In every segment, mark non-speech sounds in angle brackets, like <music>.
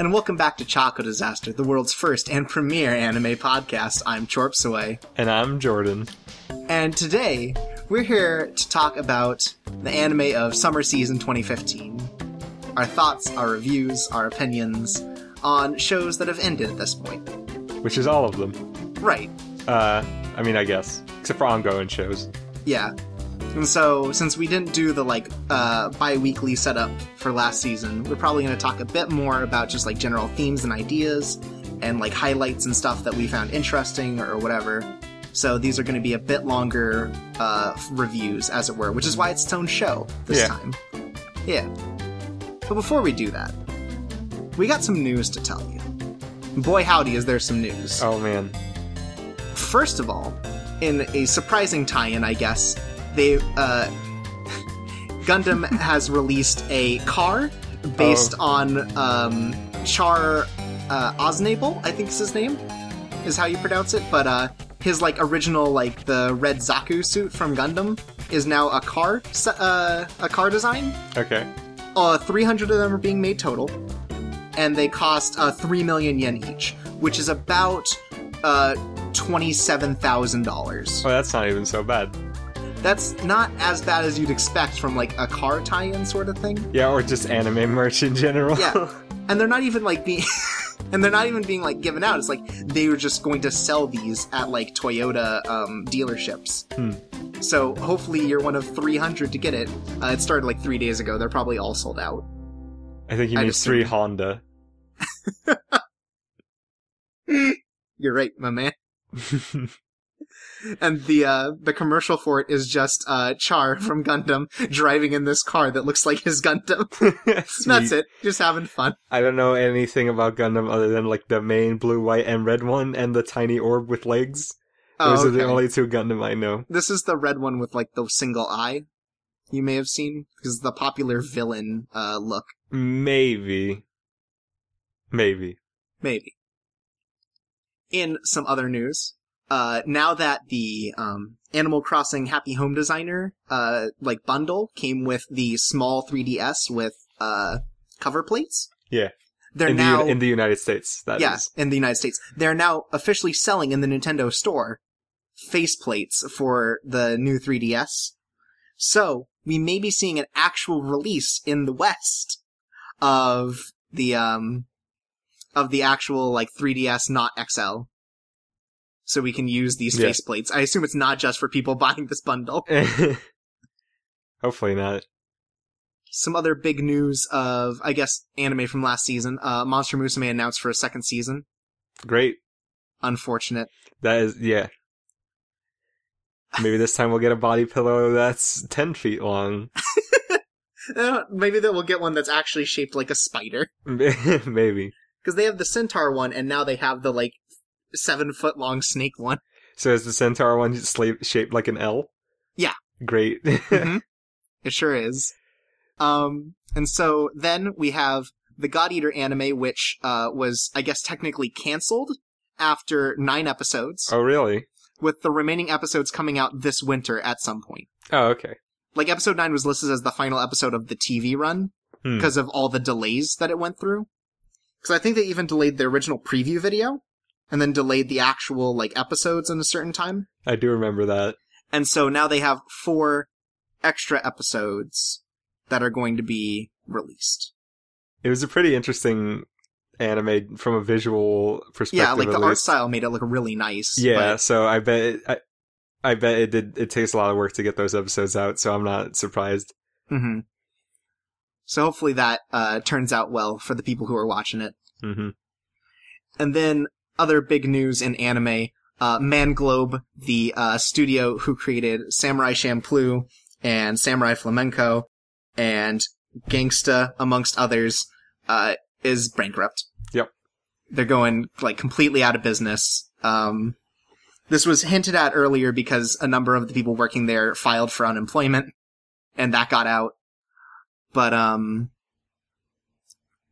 And welcome back to Choco Disaster, the world's first and premier anime podcast. I'm Chorpsaway, And I'm Jordan. and today we're here to talk about the anime of summer season 2015. Our thoughts, our reviews, our opinions on shows that have ended at this point. Which is all of them. Right, Uh, I mean, I guess. Except for ongoing shows. yeah. And so, since we didn't do the like uh, bi-weekly setup for last season, we're probably going to talk a bit more about just like general themes and ideas, and like highlights and stuff that we found interesting or whatever. So these are going to be a bit longer uh, reviews, as it were, which is why it's its own show this Yeah. time. Yeah. But before we do that, we got some news to tell you. Boy, howdy, is there some news. Oh man. First of all, in a surprising tie-in, I guess, they uh, <laughs> Gundam has released a car based on um, Char uh, Oznable, I think is his name, is how you pronounce it. But uh, his like original like the red Zaku suit from Gundam is now a car uh, a car design. Okay. Uh, 300 of them are being made total, and they cost uh, 3 million yen each, which is about uh, $27,000. Oh, that's not even so bad. That's not as bad as you'd expect from like a car tie-in sort of thing. Yeah, or just anime <laughs> merch in general. Yeah. <laughs> And they're not even like being <laughs> and they're not even being like given out. It's like they were just going to sell these at like Toyota um, dealerships. Hmm. So hopefully you're one of 300 to get it. Uh, it started like three days ago. They're probably all sold out. I think you just- three Honda. You're right, my man. And the uh, the commercial for it is just uh, Char from Gundam driving in this car that looks like his Gundam. <laughs> That's it. Just having fun. I don't know anything about Gundam other than like the main blue, white, and red one and the tiny orb with legs. Those Oh, are the only two Gundam I know. This is the red one with like the single eye. You may have seen because the popular villain uh, look. Maybe. Maybe. Maybe. In some other news, uh, now that the um, Animal Crossing Happy Home Designer uh, like bundle came with the small 3DS with uh, cover plates, Yeah. they're in, now the, in the United States, that is. yeah in the United States they're now officially selling in the Nintendo Store faceplates for the new 3DS. So we may be seeing an actual release in the West of the um of the actual like 3DS not XL. So we can use these Yeah. faceplates. I assume it's not just for people <laughs> buying this bundle. <laughs> Hopefully not. Some other big news of I guess anime from last season. Uh Monster Musume announced for a second season. Great. Unfortunate. That is, yeah. Maybe this time we'll get a body pillow that's 10 feet long. <laughs> Uh, maybe that we'll get one that's actually shaped like a spider. Maybe. Because they have the centaur one, and now they have the like seven foot long snake one. So is the centaur one sla- shaped like an L? Yeah. Great. <laughs> Mhm. It sure is. Um, and so then we have the God Eater anime, which uh, was, I guess, technically canceled after nine episodes, oh, really? with the remaining episodes coming out this winter at some point. Oh, okay. Like episode nine was listed as the final episode of the TV run Hmm. because of all the delays that it went through. Because I think they even delayed the original preview video and then delayed the actual like episodes in a certain time. I do remember that. And so now they have four extra episodes that are going to be released. It was a pretty interesting anime from a visual perspective. Yeah, like the art style made it look really nice. Yeah, but- so I bet it, I, I bet it did. It takes a lot of work to get those episodes out, so I'm not surprised. Mhm. So hopefully that uh, turns out well for the people who are watching it. hmm And then other big news in anime, uh, Manglobe, the uh, studio who created Samurai Champloo and Samurai Flamenco and Gangsta, amongst others, uh, is bankrupt. Yep. They're going like completely out of business. Um, this was hinted at earlier because a number of the people working there filed for unemployment, and that got out. But um,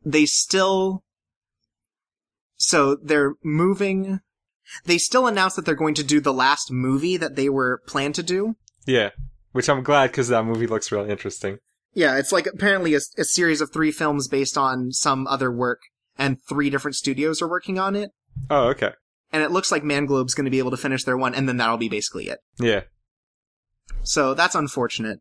they still so they're moving. They still announced that they're going to do the last movie that they were planned to do. Yeah, which I'm glad because that movie looks really interesting. Yeah, it's like apparently a, a series of three films based on some other work, and three different studios are working on it. Oh, okay. And it looks like Manglobe's going to be able to finish their one, and then that'll be basically it. Yeah. So that's unfortunate.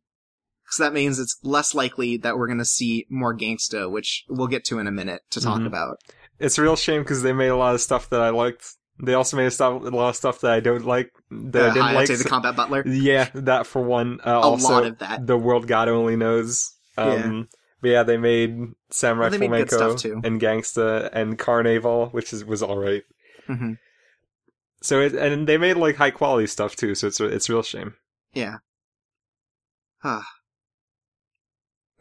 Because that means it's less likely that we're going to see more gangsta, which we'll get to in a minute to talk Mhm. about. It's a real shame because they made a lot of stuff that I liked. They also made a, stuff, a lot of stuff that I don't like. That I Uh, didn't like. Hayate the Combat Butler. yeah, that for one. Uh, A also, lot of that. the world God only knows. Um, But yeah, they made Samurai Well, they made good Flamenco and Gangsta and Karneval, which is was all right. hmm So it, and they made like high quality stuff too. So it's it's a real shame. Yeah. Ah.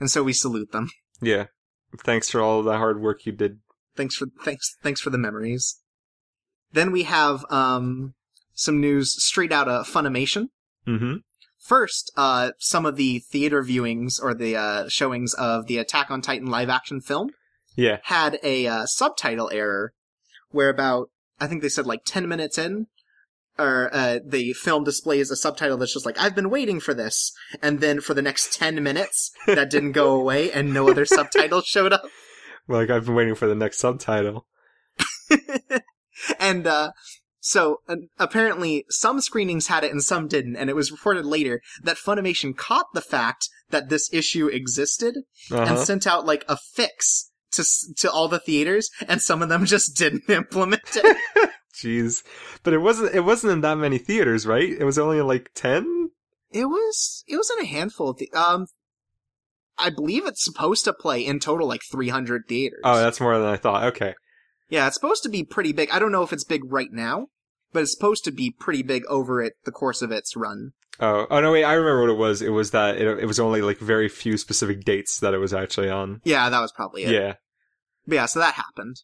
and so we salute them. Yeah. Thanks for all the hard work you did. Thanks for thanks thanks for the memories. Then we have um some news straight out of Funimation. Mm-hmm. First, uh, some of the theater viewings or the uh, showings of the Attack on Titan live action film Yeah. had a uh, subtitle error where about I think they said like 10 minutes in or uh, the film displays a subtitle that's just like I've been waiting for this and then for the next 10 minutes that didn't go <laughs> away and no other subtitles showed up Like I've been waiting for the next subtitle. <laughs> and uh so uh, apparently some screenings had it and some didn't and it was reported later that Funimation caught the fact that this issue existed and Uh-huh. sent out like a fix to to all the theaters and some of them <laughs> just didn't <laughs> implement it. Jeez. But it wasn't it wasn't in that many theaters, right? It was only like 10? It was it was in a handful of the um I believe it's supposed to play in total like 300 theaters. Oh, that's more than I thought. Okay. yeah, it's supposed to be pretty big. I don't know if it's big right now, but it's supposed to be pretty big over it the course of its run. Oh, oh no, wait, I remember what it was. It was that it, it was only like very few specific dates that it was actually on. Yeah, that was probably it. Yeah. But yeah, so that happened.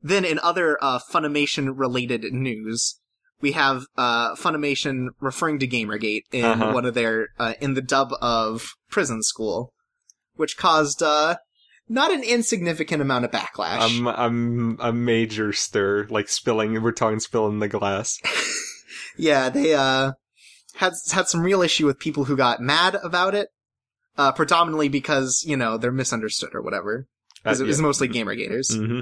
Then in other uh, Funimation related news, we have uh, Funimation referring to Gamergate in Uh-huh. one of their uh, in the dub of Prison School, which caused uh, not an insignificant amount of backlash. I'm I'm a major stir, like spilling. We're talking spilling the glass. <laughs> yeah, they uh, had had some real issue with people who got mad about it, uh, predominantly because you know they're misunderstood or whatever. Because it was mostly Gamergaters. hmm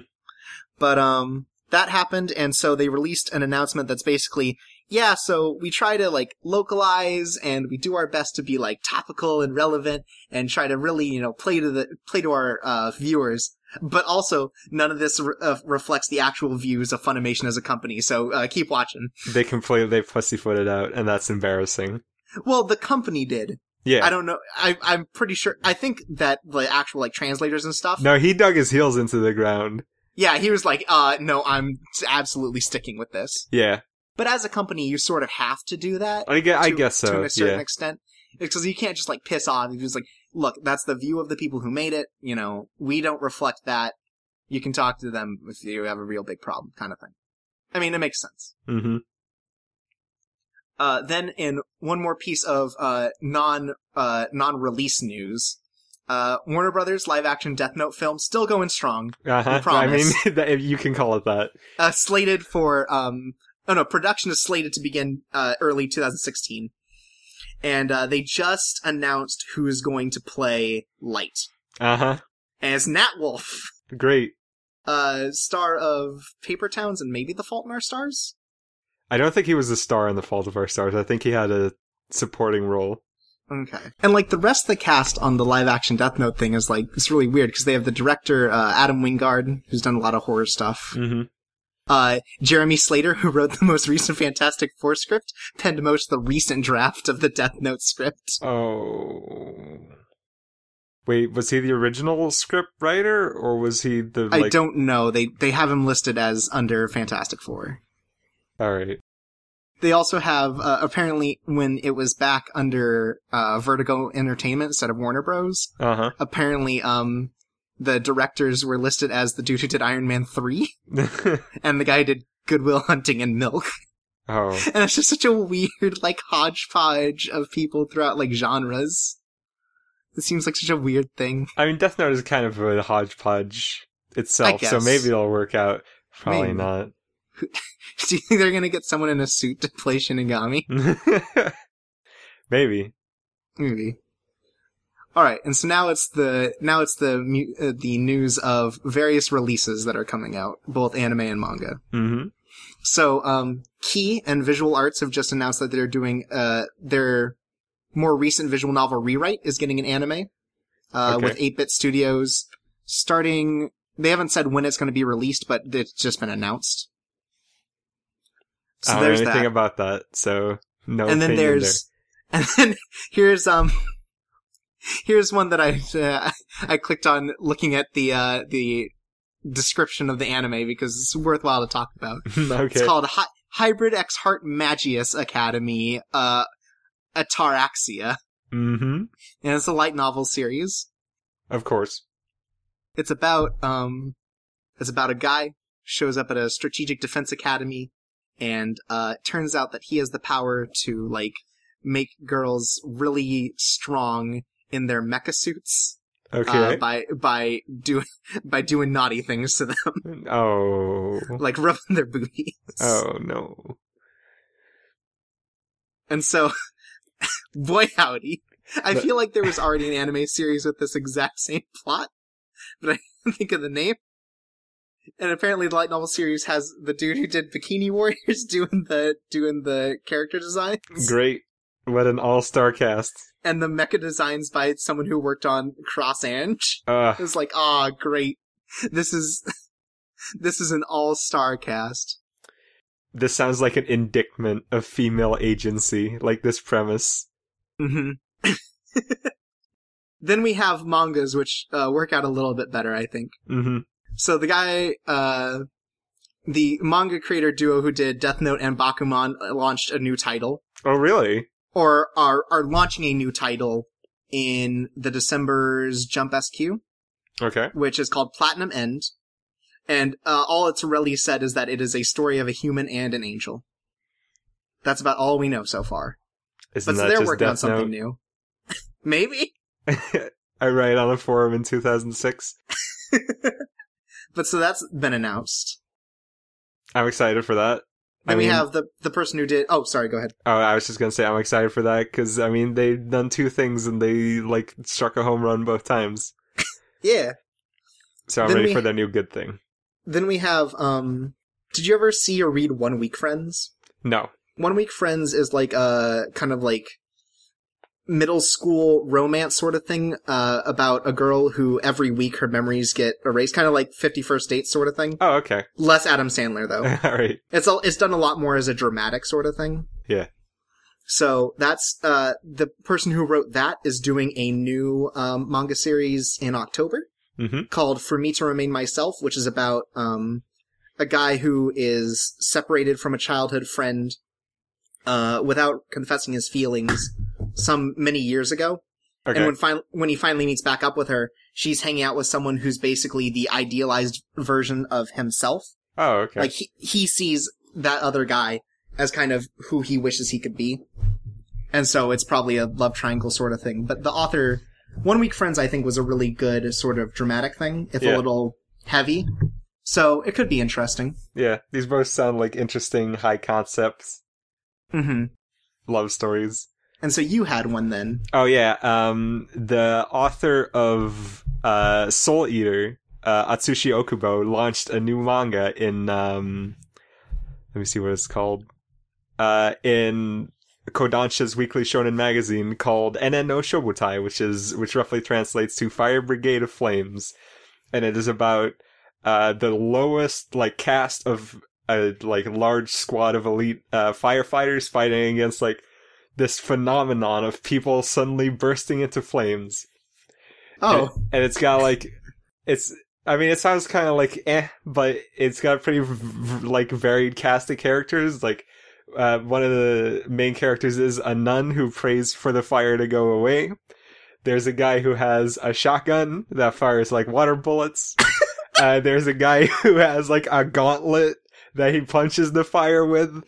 But um that happened and so they released an announcement that's basically yeah, so we try to like localize and we do our best to be like topical and relevant and try to really, you know, play to the play to our uh viewers. But also, none of this re- uh, reflects the actual views of Funimation as a company. So uh, keep watching. They completely they pussyfooted out, and that's embarrassing. Well, the company did. Yeah. I don't know. I, I'm pretty sure. I think that the actual like translators and stuff. No, he dug his heels into the ground. Yeah, he was like, uh, no, I'm absolutely sticking with this. Yeah, But as a company, you sort of have to do that. I guess, I guess so. To a certain yeah, extent. Because you can't just like piss off. You just like, look, that's the view of the people who made it. You know, we don't reflect that. You can talk to them if you have a real big problem, kind of thing. I mean, it makes sense. Mm-hmm. Uh, then in one more piece of, uh, non, uh, non-release news, uh, Warner Brothers live action Death Note film still going strong. Uh-huh. I promise. <laughs> mean, you can call it that. uh, slated for um oh no production is slated to begin uh early 2016 and uh they just announced who is going to play light Uh huh. as Nat Wolff Great. uh star of paper towns and maybe the fault in our stars I don't think he was a star in The Fault of Our Stars. I think he had a supporting role. Okay and like the rest of the cast on the live action death note thing is like it's really weird because they have the director uh, adam wingard who's done a lot of horror stuff hmm uh jeremy slater who wrote the most recent fantastic four script penned most of the recent draft of the death note script Oh. Wait, was he the original script writer, or was he the? I don't know. They they have him listed as under Fantastic Four. All right. They also have uh, apparently when it was back under uh, Vertigo Entertainment instead of Warner Bros. Uh Apparently, um, the directors were listed as the dude who did Iron Man three <laughs> and the guy who did Goodwill Hunting and Milk. oh. <laughs> And it's just such a weird like hodgepodge of people throughout like genres. It seems like such a weird thing. I mean, Death Note is kind of a hodgepodge itself, so maybe it'll work out. Probably Maybe. not. Do you think they're gonna get someone in a suit to play Shinigami? <laughs> maybe. Maybe. All right, and so now it's the now it's the uh, the news of various releases that are coming out, both anime and manga. Mm-hmm. So, um, Key and Visual Arts have just announced that they're doing uh their more recent visual novel rewrite is getting an anime uh, Okay. with 8-bit studios starting. They haven't said when it's going to be released, but it's just been announced. So I don't know there's anything that. about that, so no. and then there's <laughs> and then here's um here's one that I uh, I clicked on looking at the uh the description of the anime because it's worthwhile to talk about. <laughs> okay. It's called Hy- Hybrid X Heart Magius Academy uh Ataraxia mm-hmm. and it's a light novel series. Of course. It's about um it's about a guy shows up at a strategic defense academy and uh it turns out that he has the power to like make girls really strong in their mecha suits Okay. uh, by by doing <laughs> by doing naughty things to them <laughs> oh. like rubbing their booties Oh no. and so <laughs> boy howdy i But- feel like there was already an anime series with this exact same plot but i didn't think of the name and apparently the light novel series has the dude who did bikini warriors <laughs> doing the doing the character designs Great. What an all-star cast. and the mecha designs by someone who worked on cross Ange. Uh, It was like, ah, great. This is <laughs> this is an all-star cast. this sounds like an indictment of female agency, like this premise. hmm <laughs> then we have mangas, which uh, work out a little bit better, I think. Mm-hmm. So the guy, uh, the manga creator duo who did Death Note and Bakuman launched a new title, Oh, really? or are are launching a new title in the December's Jump SQ. Okay. which is called Platinum End. And uh, all it's really said is that it is a story of a human and an angel. That's about all we know so far. Isn't But so that they're just working on Death something Note? new. <laughs> Maybe? <laughs> I write on a forum in 2006. <laughs> But so that's been announced. I'm excited for that. Then I we have the the person who did. Oh, sorry. Go ahead. Oh, I was just gonna say I'm excited for that because I mean they've done two things and they like struck a home run both times. <laughs> Yeah. So I'm Then ready we- for their new good thing. Then we have. um Did you ever see or read One Week Friends? No. One Week Friends is like a kind of like middle school romance sort of thing uh, about a girl who every week her memories get erased, kind of like Fifty First Dates sort of thing. Oh, okay. Less Adam Sandler though. <laughs> All right. it's all it's done a lot more as a dramatic sort of thing. Yeah. So that's uh the person who wrote that is doing a new um, manga series in October Mm-hmm. called For Me to Remain Myself, which is about um a guy who is separated from a childhood friend uh without confessing his feelings some many years ago. Okay. And when fin- when he finally meets back up with her, she's hanging out with someone who's basically the idealized version of himself. oh, okay. Like he he sees that other guy as kind of who he wishes he could be. And so it's probably a love triangle sort of thing. But the author One Week Friends I think was a really good sort of dramatic thing, if Yeah. a little heavy. So it could be interesting. yeah, these both sound like interesting high concepts hmm love stories. And so you had one then. Oh yeah, um, the author of uh, Soul Eater, uh, Atsushi Okubo, launched a new manga in um, let me see what it's called. Uh, in Kodansha's weekly shonen magazine called Enen no Shouboutai, which is which roughly translates to Fire Brigade of Flames, and it is about uh the lowest like cast of a like large squad of elite uh firefighters fighting against like this phenomenon of people suddenly bursting into flames. Oh, And it's got like, it's, I mean, it sounds kind of like eh, but it's got pretty v- like varied cast of characters. Like, uh, one of the main characters is a nun who prays for the fire to go away. There's a guy who has a shotgun that fires like water bullets. <laughs> uh, there's a guy <laughs> who has like a gauntlet that he punches the fire with.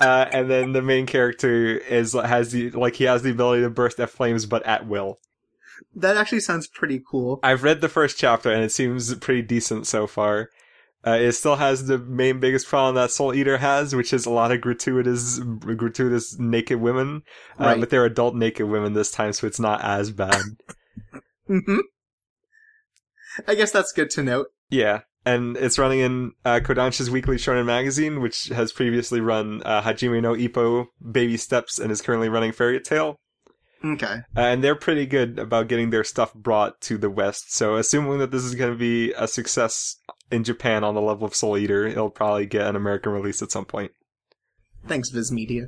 Uh, and then the main character is has the like he has the ability to burst at flames, but at will. that actually sounds pretty cool. I've read the first chapter and it seems pretty decent so far. Uh, it still has the main biggest problem that Soul Eater has, which is a lot of gratuitous, gratuitous naked women. Uh, Right. But they're adult naked women this time, so it's not as bad. <laughs> hmm I guess that's good to note. Yeah, and it's running in uh, Kodansha's Weekly Shonen Magazine, which has previously run uh, Hajime no Ippo Baby Steps and is currently running Fairy Tail. Okay. Uh, and they're pretty good about getting their stuff brought to the West. So, assuming that this is going to be a success in Japan on the level of Soul Eater, it'll probably get an American release at some point. Thanks, Viz Media.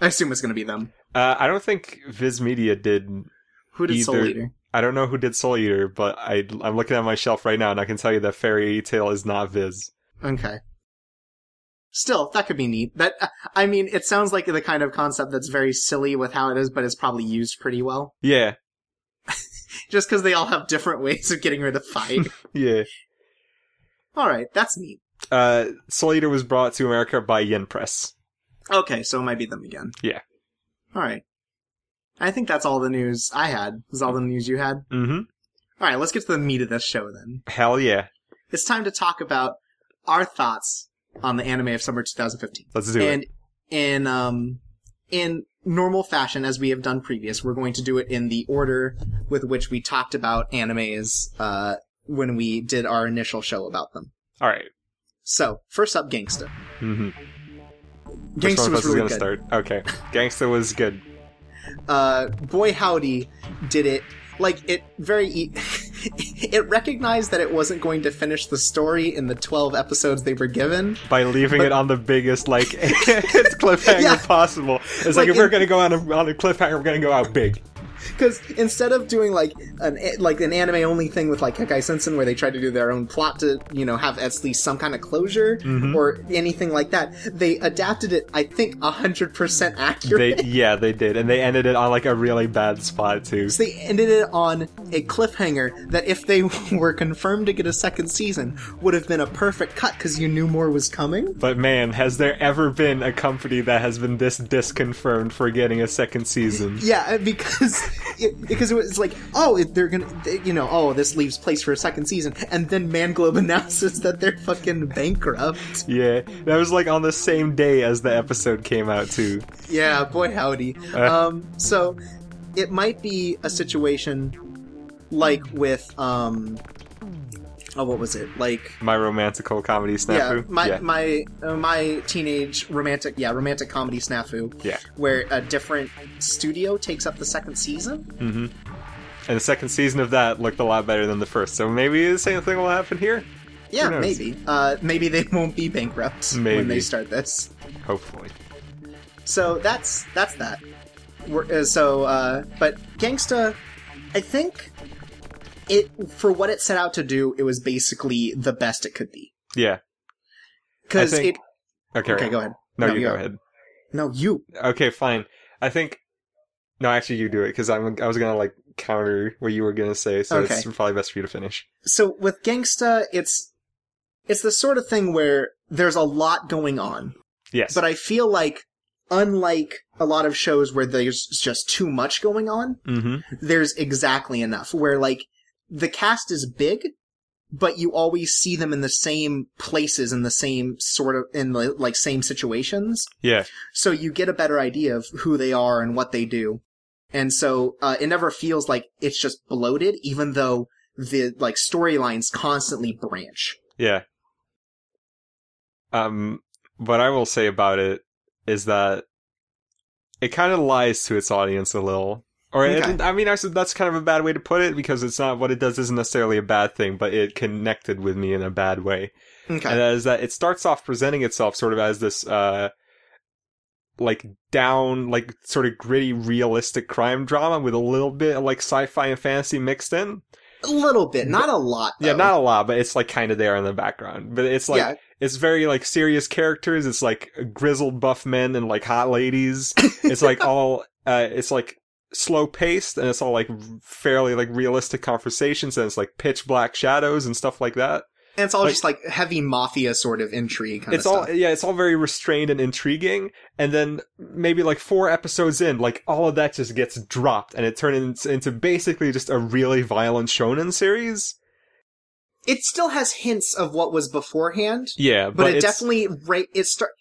I assume it's going to be them. Uh, I don't think Viz Media did. Who did Soul Either- Eater? I don't know who did Soul Eater, but I, I'm looking at my shelf right now, and I can tell you that Fairy Tail is not Viz. Okay. Still, that could be neat. That I mean, it sounds like the kind of concept that's very silly with how it is, but it's probably used pretty well. <laughs> Yeah, Just because they all have different ways of getting rid of fight. <laughs> yeah. all right, that's neat. Uh, Soul Eater was brought to America by Yen Press. Okay, so it might be them again. Yeah. All right. I think that's all the news I had. Was all the news you had? Mm-hmm. All right, let's get to the meat of this show then. Hell yeah. It's time to talk about our thoughts on the anime of summer 2015. Let's do and it. And in um in normal fashion as we have done previous we're going to do it in the order with which we talked about animes uh when we did our initial show about them All right. so first up gangsta Mm-hmm. gangsta Which one of us was really good start? Okay. <laughs> Gangsta was good. Uh boy howdy did it like it very e- <laughs> it recognized that it wasn't going to finish the story in the 12 episodes they were given By leaving But- it on the biggest like <laughs> <laughs> cliffhanger Yeah. possible. It's like, Like if we're gonna go on a, on a cliffhanger, we're gonna go out big. Because instead of doing like an like an anime only thing with like Kekkai Sensen where they try to do their own plot to you know have at least some kind of closure Mm-hmm. or anything like that, they adapted it. I think hundred percent accurate. They <laughs> yeah, they did, and they ended it on like a really bad spot too. So they ended it on a cliffhanger that if they <laughs> were confirmed to get a second season would have been a perfect cut because you knew more was coming. But man, has there ever been a company that has been this disconfirmed for getting a second season? Yeah, because it, because it was like, oh, they're gonna, they- you know, oh, this leaves place for a second season, and then Manglobe <laughs> announces that they're fucking bankrupt. Yeah, that was like on the same day as the episode came out too. Yeah, boy howdy. <laughs> Uh. um, so it might be a situation like with um, oh, what was it? Like My romantical comedy yeah, snafu. my yeah. my uh, my teenage romantic yeah romantic comedy snafu. Yeah. where a different studio takes up the second season. Mm-hmm. And the second season of that looked a lot better than the first, so maybe the same thing will happen here. Yeah, maybe. Uh, maybe they <laughs> won't be bankrupt when they start this. Hopefully. So that's that's that. We're, uh, so, uh, but Gangsta, I think it for what it set out to do, it was basically the best it could be. Yeah. Because I it. Okay. Okay, go ahead. No, No, you you go go. ahead. No, you. Okay, fine. I think. No, actually, you do it because I'm. I was gonna like counter what you were gonna say, so it's probably best for you to finish. So with Gangsta, it's it's the sort of thing where there's a lot going on, Yes. but I feel like unlike a lot of shows where there's just too much going on, mm-hmm. there's exactly enough where like the cast is big but you always see them in the same places in the same sort of in the like same situations Yeah. so you get a better idea of who they are and what they do and so uh, it never feels like it's just bloated even though the like storylines constantly branch Yeah. Um, what I will say about it is that it kind of lies to its audience a little. Or, Okay. I mean, I said that's kind of a bad way to put it because it's not what it does isn't necessarily a bad thing, but it connected with me in a bad way. okay And that is that it starts off presenting itself sort of as this, uh, like down, like sort of gritty, realistic crime drama with a little bit of like sci-fi and fantasy mixed in. a little bit not a lot Yeah, not a lot, but it's like kind of there in the background. But it's like yeah it's very like serious characters. It's like grizzled buff men and like hot ladies. <laughs> It's like all uh it's like slow paced and it's all like fairly like realistic conversations and it's like pitch black shadows and stuff like that. and it's all like- just like heavy mafia sort of intrigue kind it's of all yeah, it's all very restrained and intriguing. And then maybe like four episodes in, like all of that just gets dropped and it turns into basically just a really violent shonen series. it still has hints of what was beforehand Yeah, but, but, it definitely right it start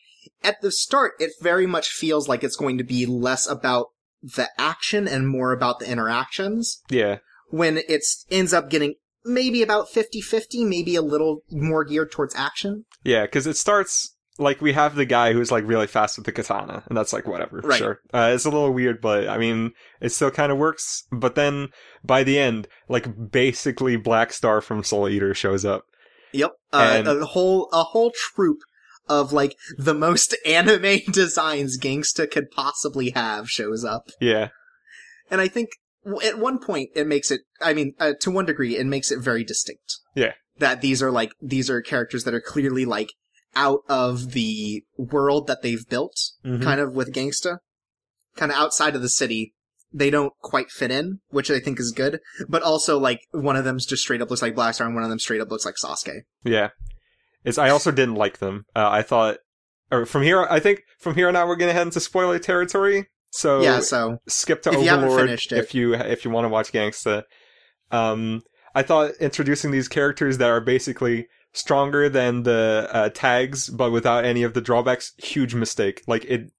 at the start it very much feels like it's going to be less about the action and more about the interactions yeah. when it ends up getting maybe about 50-50, maybe a little more geared towards action. Yeah, because it starts like we have the guy who's like really fast with the katana, and that's like whatever, Right. sure. Uh, it's a little weird, but I mean, it still kind of works. But then by the end, like basically Black Star from Soul Eater shows up. Yep. Uh, And- a whole a whole troop of like the most <laughs> anime designs Gangsta could possibly have shows up. Yeah, And I think at one point it makes it, I mean, uh, to one degree, it makes it very distinct. Yeah. That these are like, these are characters that are clearly like out of the world that they've built, Mhm. kind of with Gangsta. Kind of outside of the city. They don't quite fit in, which I think is good. But also, like, one of them just straight up looks like Blackstar and one of them straight up looks like Sasuke. yeah. It's I also didn't like them. Uh, I thought, or from here, I think from here on out we're gonna head into spoiler territory. So yeah, so skip to If you Overlord it. if you if you want to watch Gangsta. Um, I thought introducing these characters that are basically stronger than the uh, tags, but without any of the drawbacks, huge mistake. Like it,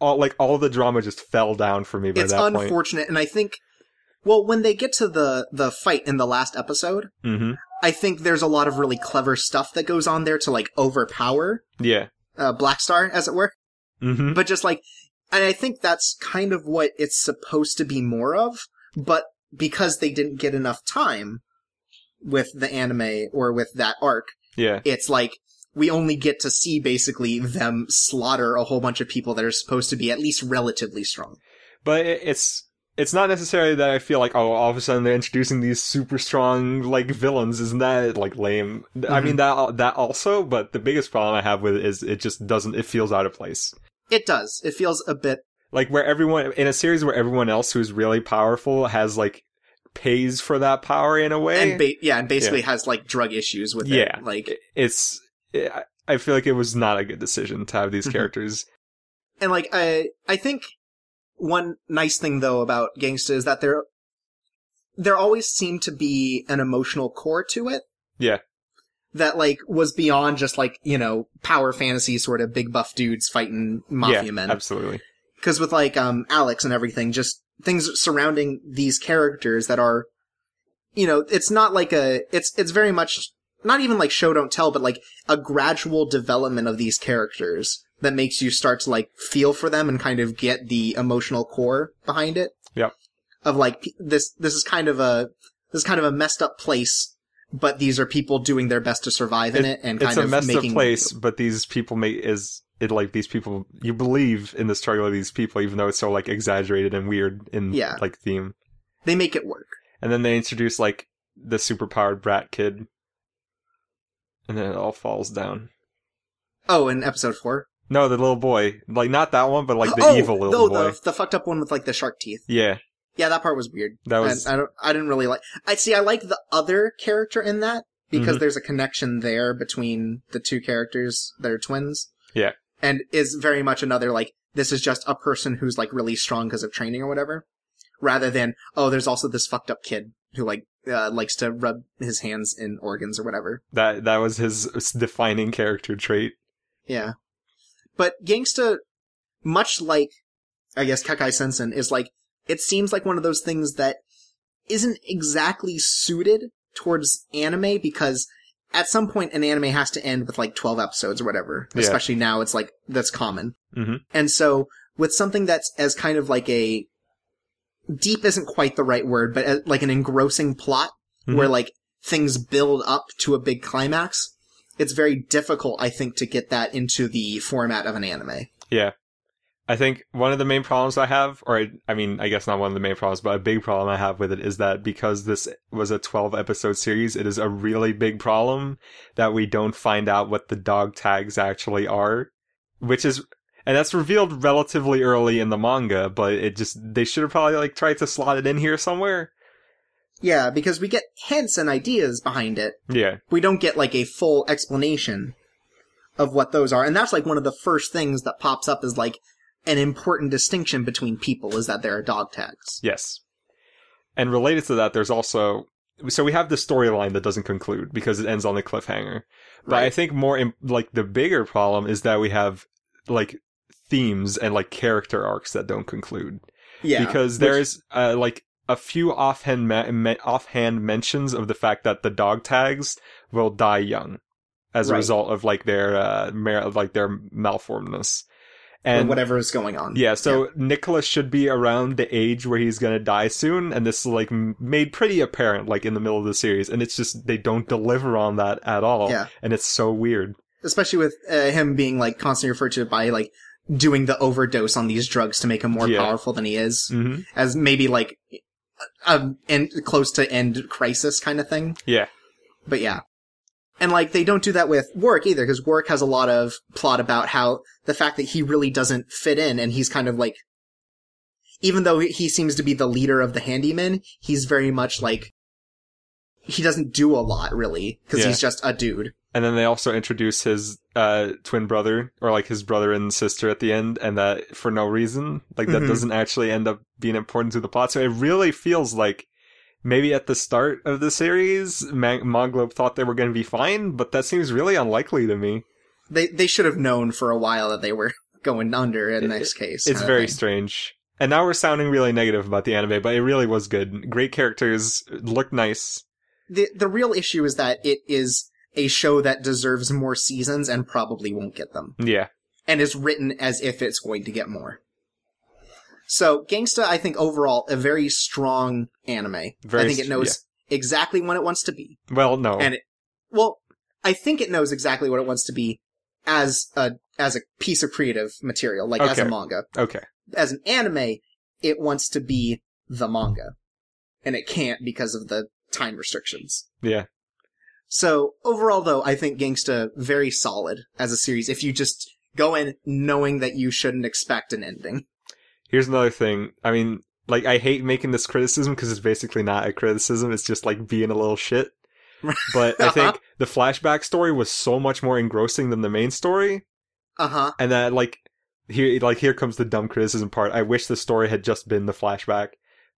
all like all the drama just fell down for me by it's that point. unfortunate, and I think, well, when they get to the the fight in the last episode, hmm I think there's a lot of really clever stuff that goes on there to like overpower Yeah. uh, Blackstar, as it were. hmm But just like, and I think that's kind of what it's supposed to be more of. But because they didn't get enough time with the anime or with that arc, Yeah. it's like we only get to see basically them slaughter a whole bunch of people that are supposed to be at least relatively strong. But it's it's not necessarily that I feel like oh all of a sudden they're introducing these super strong like villains. Isn't that like lame? I Mm-hmm. mean that that also, but the biggest problem I have with it is it just doesn't. It feels out of place. It does. It feels a bit like where everyone in a series where everyone else who's really powerful has like pays for that power in a way. and ba- yeah, and basically has like drug issues with Yeah. it. Like, it's I- I feel like it was not a good decision to have these Mhm. characters. and like I I think one nice thing though about Gangsta is that there there always seemed to be an emotional core to it. Yeah. That like was beyond just like you know power fantasy sort of big buff dudes fighting mafia yeah, men. absolutely. because with like um Alex and everything, just things surrounding these characters that are, you know, it's not like a, it's it's very much not even like show don't tell, but like a gradual development of these characters that makes you start to like feel for them and kind of get the emotional core behind it. Yep. Of like this, this is kind of a this is kind of a messed up place, but these are people doing their best to survive in it, and kind It's a messed up place, but these people make is it like these people you believe in the struggle of these people, even though it's so like exaggerated and weird in Yeah. like theme. They make it work. And then they introduce like the superpowered brat kid, and then it all falls down. Oh, in episode four. No, the little boy, like not that one, but like the oh, evil little no, boy. The, the fucked up one with like the shark teeth. Yeah, Yeah, that part was weird. that was I, I don't. I didn't really like. I see. I like the other character in that because Mhm. there's a connection there between the two characters that are twins. Yeah. and is very much another like this is just a person who's like really strong because of training or whatever, rather than oh, there's also this fucked up kid who like uh, likes to rub his hands in organs or whatever. that. That was his defining character trait. Yeah. But Gangsta, much like, I guess, Kekkai Sensen, is like, it seems like one of those things that isn't exactly suited towards anime because at some point an anime has to end with like 12 episodes or whatever. Yeah. Especially now it's like, that's common. Mhm. And so with something that's as kind of like a, deep isn't quite the right word, but uh, like an engrossing plot Mhm. where like things build up to a big climax, it's very difficult, I think, to get that into the format of an anime. Yeah. I think one of the main problems I have, or I, I mean, I guess not one of the main problems, but a big problem I have with it is that because this was a 12 episode series, it is a really big problem that we don't find out what the dog tags actually are, which is, and that's revealed relatively early in the manga, but it just, they should have probably like tried to slot it in here somewhere. Yeah, because we get hints and ideas behind it. Yeah. We don't get like a full explanation of what those are. And that's like one of the first things that pops up is like an important distinction between people is that there are dog tags. Yes. And related to that, there's also so we have the storyline that doesn't conclude because it ends on a cliffhanger. But I think more like the bigger problem is that we have like themes and like character arcs that don't conclude Yeah. because which- there is uh, like a few offhand me- offhand mentions of the fact that the dog tags will die young as a result of like their uh mer- like their malformedness. or And whatever is going on. yeah, so Nicholas should be around the age where he's gonna die soon, and this is like made pretty apparent, like in the middle of the series, and it's just they don't deliver on that at all, Yeah. and it's so weird. especially with uh, him being like constantly referred to by like doing the overdose on these drugs to make him more Yeah. powerful than he is, hmm as maybe like a end close to end crisis kind of thing. Yeah, But yeah. And like they don't do that with work either, because Worick has a lot of plot about how the fact that he really doesn't fit in and he's kind of like even though he seems to be the leader of the handyman, he's very much like he doesn't do a lot really, because Yeah. he's just a dude. And then they also introduce his uh twin brother or like his brother and sister at the end, and that for no reason, like that Mhm. doesn't actually end up being important to the plot. So it really feels like. Maybe at the start of the series, Man- Manglobe thought they were going to be fine, but that seems really unlikely to me. They they should have known for a while that they were <laughs> going under in this case. It's very strange. And now we're sounding really negative about the anime, but it really was good. Great characters, looked nice. the the real issue is that it is a show that deserves more seasons and probably won't get them. Yeah. and is written as if it's going to get more. So, Gangsta, I think overall a very strong anime. Very I think it knows exactly when it wants to be, Well, no. and it, well, I think it knows exactly what it wants to be as a as a piece of creative material, like as a manga. okay. As an anime, it wants to be the manga, and it can't because of the time restrictions. Yeah. So overall, though, I think Gangsta very solid as a series. If you just go in knowing that you shouldn't expect an ending. Here's another thing. I mean, like, I hate making this criticism because it's basically not a criticism. It's just like being a little shit. <laughs> But I Uh-huh. think the flashback story was so much more engrossing than the main story. Uh huh. And that, like, here, like, here comes the dumb criticism part. I wish the story had just been the flashback.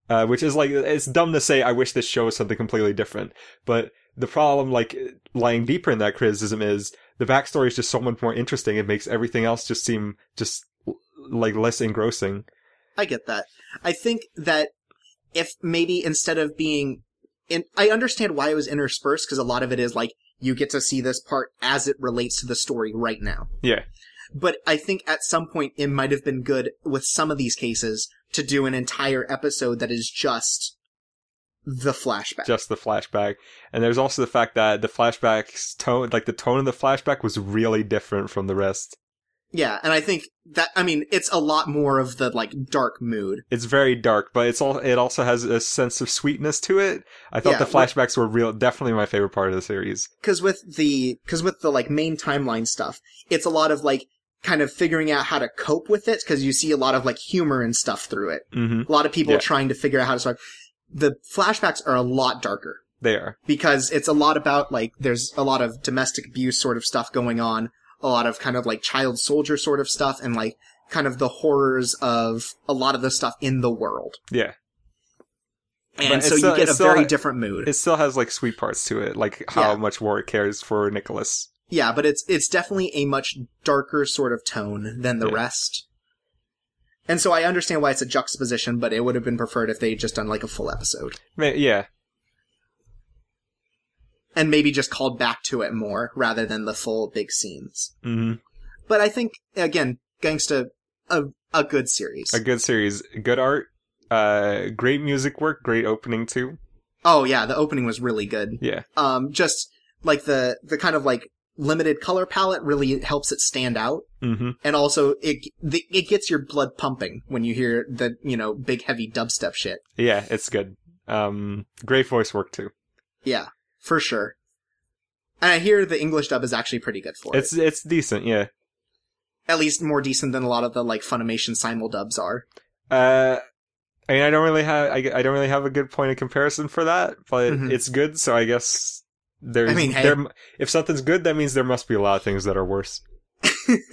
Uh, which is like, it's dumb to say, I wish this show was something completely different. But the problem, like, lying deeper in that criticism is the backstory is just so much more interesting. It makes everything else just seem just, like, less engrossing. I get that. I think that if maybe instead of being in, I understand why it was interspersed because a lot of it is like you get to see this part as it relates to the story right now. Yeah. But I think at some point it might have been good with some of these cases to do an entire episode that is just the flashback. just the flashback. And there's also the fact that the flashback's tone, like the tone of the flashback was really different from the rest. Yeah, and I think that I mean it's a lot more of the like dark mood. It's very dark, but it's all, it also has a sense of sweetness to it. I thought Yeah, the flashbacks were real, definitely my favorite part of the series. Cuz with the cuz with the like main timeline stuff, it's a lot of like kind of figuring out how to cope with it cuz you see a lot of like humor and stuff through it. hmm A lot of people Yeah. trying to figure out how to survive. The flashbacks are a lot darker They are. because it's a lot about like there's a lot of domestic abuse sort of stuff going on, a lot of kind of like child soldier sort of stuff and like kind of the horrors of a lot of the stuff in the world. Yeah. And But so it's you get a very ha- different mood. It still has like sweet parts to it, like how Yeah. much Worick cares for Nicholas. Yeah, but it's it's definitely a much darker sort of tone than the Yeah. rest. And so I understand why it's a juxtaposition, but it would have been preferred if they just done like a full episode. Yeah. And maybe just called back to it more rather than the full big scenes. hmm But I think again, Gangsta a a good series. A good series. Good art. Uh, great music work. Great opening too. oh yeah, the opening was really good. Yeah. Um just like the the kind of like limited color palette really helps it stand out. hmm and also it the, it gets your blood pumping when you hear the you know big heavy dubstep shit. Yeah, it's good. Um, great voice work too. Yeah, for sure. And I hear the English dub is actually pretty good for It's it. it's it's decent, yeah. At least more decent than a lot of the like Funimation simul dubs are. Uh, I mean, I don't really have I, I don't really have a good point of comparison for that, but Mhm. it's good. So I guess there's I mean, hey. there if something's good, that means there must be a lot of things that are worse. <laughs>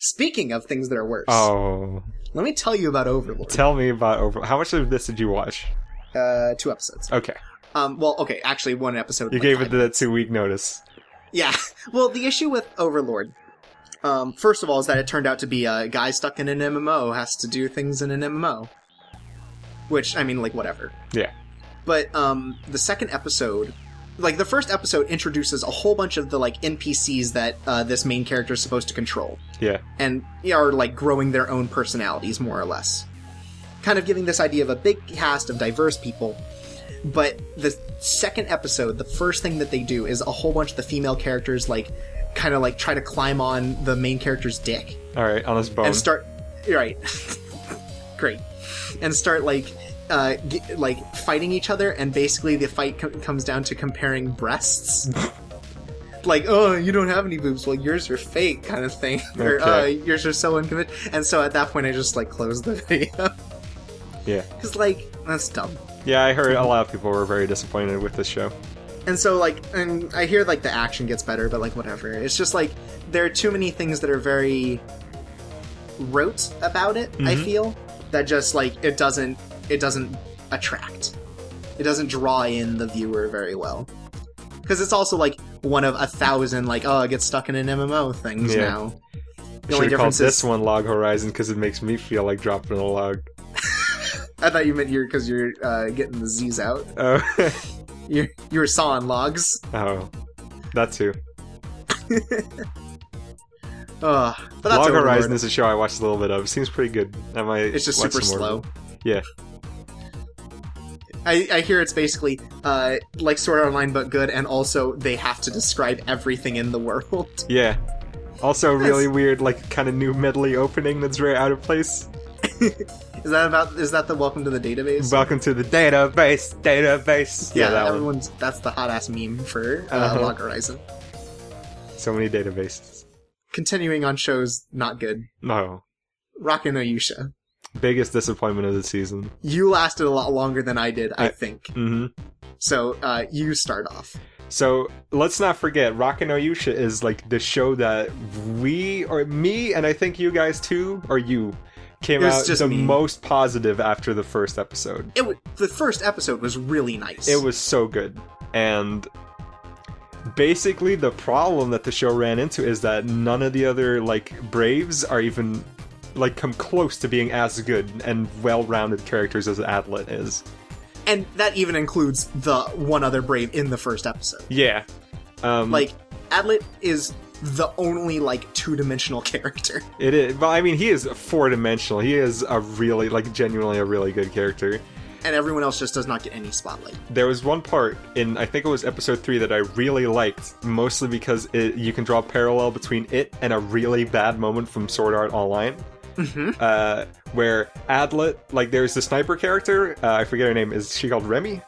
Speaking of things that are worse, Oh, let me tell you about Overlord. tell me about Overlord. How much of this did you watch? uh, two episodes. Okay, Um, well, okay, actually one episode. you like gave it the two week notice. Yeah. <laughs> Well, the issue with Overlord, um, first of all, is that it turned out to be a guy stuck in an MMO has to do things in an MMO. which I mean, like whatever. Yeah. But um, the second episode, like the first episode, introduces a whole bunch of the like NPCs that uh, this main character is supposed to control, Yeah. and are like growing their own personalities more or less, kind of giving this idea of a big cast of diverse people. But the second episode, the first thing that they do is a whole bunch of the female characters like kind of like try to climb on the main character's dick All right, on this bone. and start right <laughs> great and start like uh g- like fighting each other and basically the fight co- comes down to comparing breasts <laughs> like oh you don't have any boobs well yours are fake kind of thing <laughs> or uh, Okay. yours are so unconvinced and so at that point i just like closed the <laughs> video yeah. because like that's dumb Yeah, I heard a lot of people were very disappointed with this show. and so like and i hear like the action gets better but like whatever it's just like there are too many things that are very rote about it i Mhm. feel that just like it doesn't it doesn't attract it doesn't draw in the viewer very well because it's also like one of a thousand like oh i get stuck in an mmo things Yeah. now the Should only difference this one Log Horizon because it makes me feel like dropping a log. <laughs> i thought you meant you're because you're uh, getting the z's out <laughs> Oh, <laughs> you're you're sawing logs oh, that too. That's Log Horizon is a show I watched a little bit of. Seems pretty good. I might. It's just super slow. Yeah. I, I hear it's basically uh, like Sword Art Online but good, and also they have to describe everything in the world. <laughs> Yeah. Also, really weird, like kind of new medley opening that's very out of place. <laughs> Is that about? Is that the Welcome to the Database? Welcome to the database, database. yeah, that one. everyone's that's the hot ass meme for uh, Uh-huh. Log Horizon. So many databases. Continuing on shows not good. No. Rokka no Yuusha. Biggest disappointment of the season. You lasted a lot longer than I did, I, I- think. hmm So uh, you start off. So let's not forget, Rokka no Yuusha is like the show that we, or me, and I think you guys too, or you, came out just the me. most positive after the first episode. It w- the first episode was really nice. It was so good. And basically the problem that the show ran into is that none of the other like Braves are even like come close to being as good and well-rounded characters as Adlet is. and that even includes the one other brave in the first episode. Yeah. Um Like Adlet is the only like two-dimensional <laughs> character. it is well I mean he is four-dimensional. He is a really like genuinely a really good character. and everyone else just does not get any spotlight. There was one part in I think it was episode three that I really liked, mostly because it, you can draw a parallel between it and a really bad moment from Sword Art Online, Mm-hmm. uh, where Adlet, like there's the sniper character, uh, I forget her name, is she called Remy?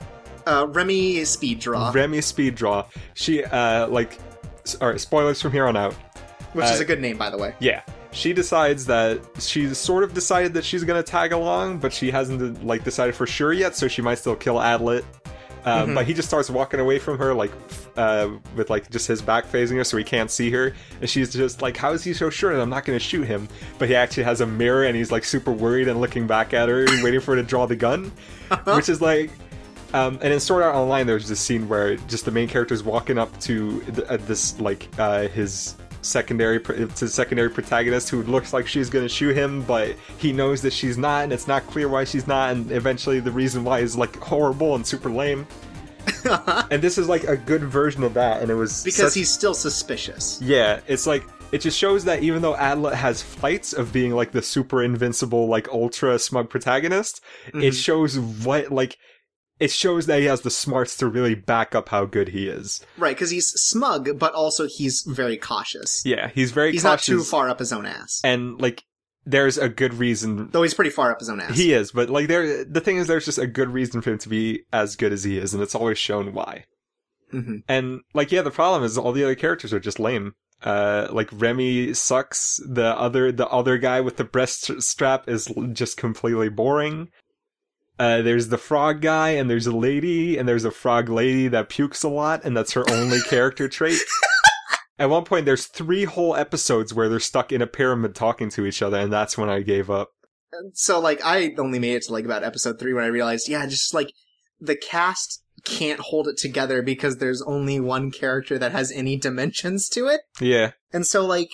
Uh, Remy speed draw, Remy Speed Draw. She uh, like, all right, spoilers from here on out. which is uh, a good name by the way. Yeah. She decides that she's sort of decided that she's gonna tag along, but she hasn't like decided for sure yet, so she might still kill Adlet. Um, Mhm. But he just starts walking away from her, like uh, with like just his back facing her, so he can't see her. And she's just like, "How is he so sure that I'm not gonna shoot him?" But he actually has a mirror, and he's like super worried and looking back at her, <laughs> waiting for her to draw the gun, <laughs> which is like. Um, and in Sword Art Online, there's this scene where just the main character is walking up to th- uh, this like uh, his secondary pr- to secondary protagonist who looks like she's gonna shoot him, but he knows that she's not, and it's not clear why she's not, and eventually the reason why is like horrible and super lame. <laughs> and this is like a good version of that, and it was because such- he's still suspicious. yeah, it's like it just shows that even though Adlet has flights of being like the super invincible, like ultra smug protagonist, it Mhm. shows what like it shows that he has the smarts to really back up how good he is. Right, because he's smug, but also he's very cautious. Yeah, he's very he's not too far up his own ass. and like there's a good reason Though he's pretty far up his own ass. he is, but like there the thing is there's just a good reason for him to be as good as he is, and it's always shown why. hmm And like, yeah, the problem is all the other characters are just lame. Uh, like Remy sucks. The other, the other guy with the breast strap is just completely boring. Uh, there's the frog guy, and there's a lady, and there's a frog lady that pukes a lot, and that's her only character trait. <laughs> At one point, there's three whole episodes where they're stuck in a pyramid talking to each other, and that's when I gave up. So like, I only made it to like about episode three when I realized, yeah, just like the cast can't hold it together because there's only one character that has any dimensions to it. Yeah, And so, like,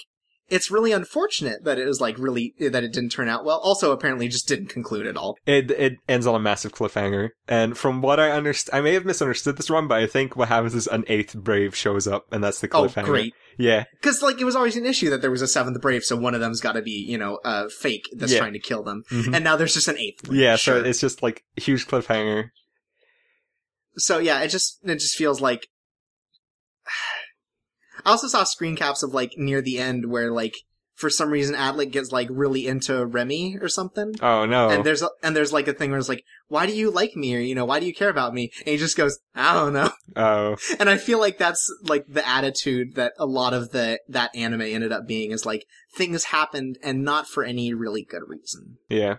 it's really unfortunate that it was like really that it didn't turn out well. Also, apparently, just didn't conclude at all. It it ends on a massive cliffhanger, and from what I understand, I may have misunderstood this wrong, but I think what happens is an eighth Brave shows up, and that's the cliffhanger. Oh, cliffhanger. great! Yeah, Because like it was always an issue that there was a seventh brave, so one of them's got to be you know uh, fake that's Yeah. trying to kill them, Mhm. and now there's just an eighth. Brave. yeah. sure. So it's just like huge cliffhanger. so yeah, it just it just feels like. I also saw screen caps of like near the end where like for some reason Adlet gets like really into Remy or something. Oh no! And there's a, and there's like a thing where it's like, why do you like me or you know why do you care about me? And he just goes, I don't know. <laughs> oh And I feel like that's like the attitude that a lot of the that anime ended up being is like things happened and not for any really good reason. yeah.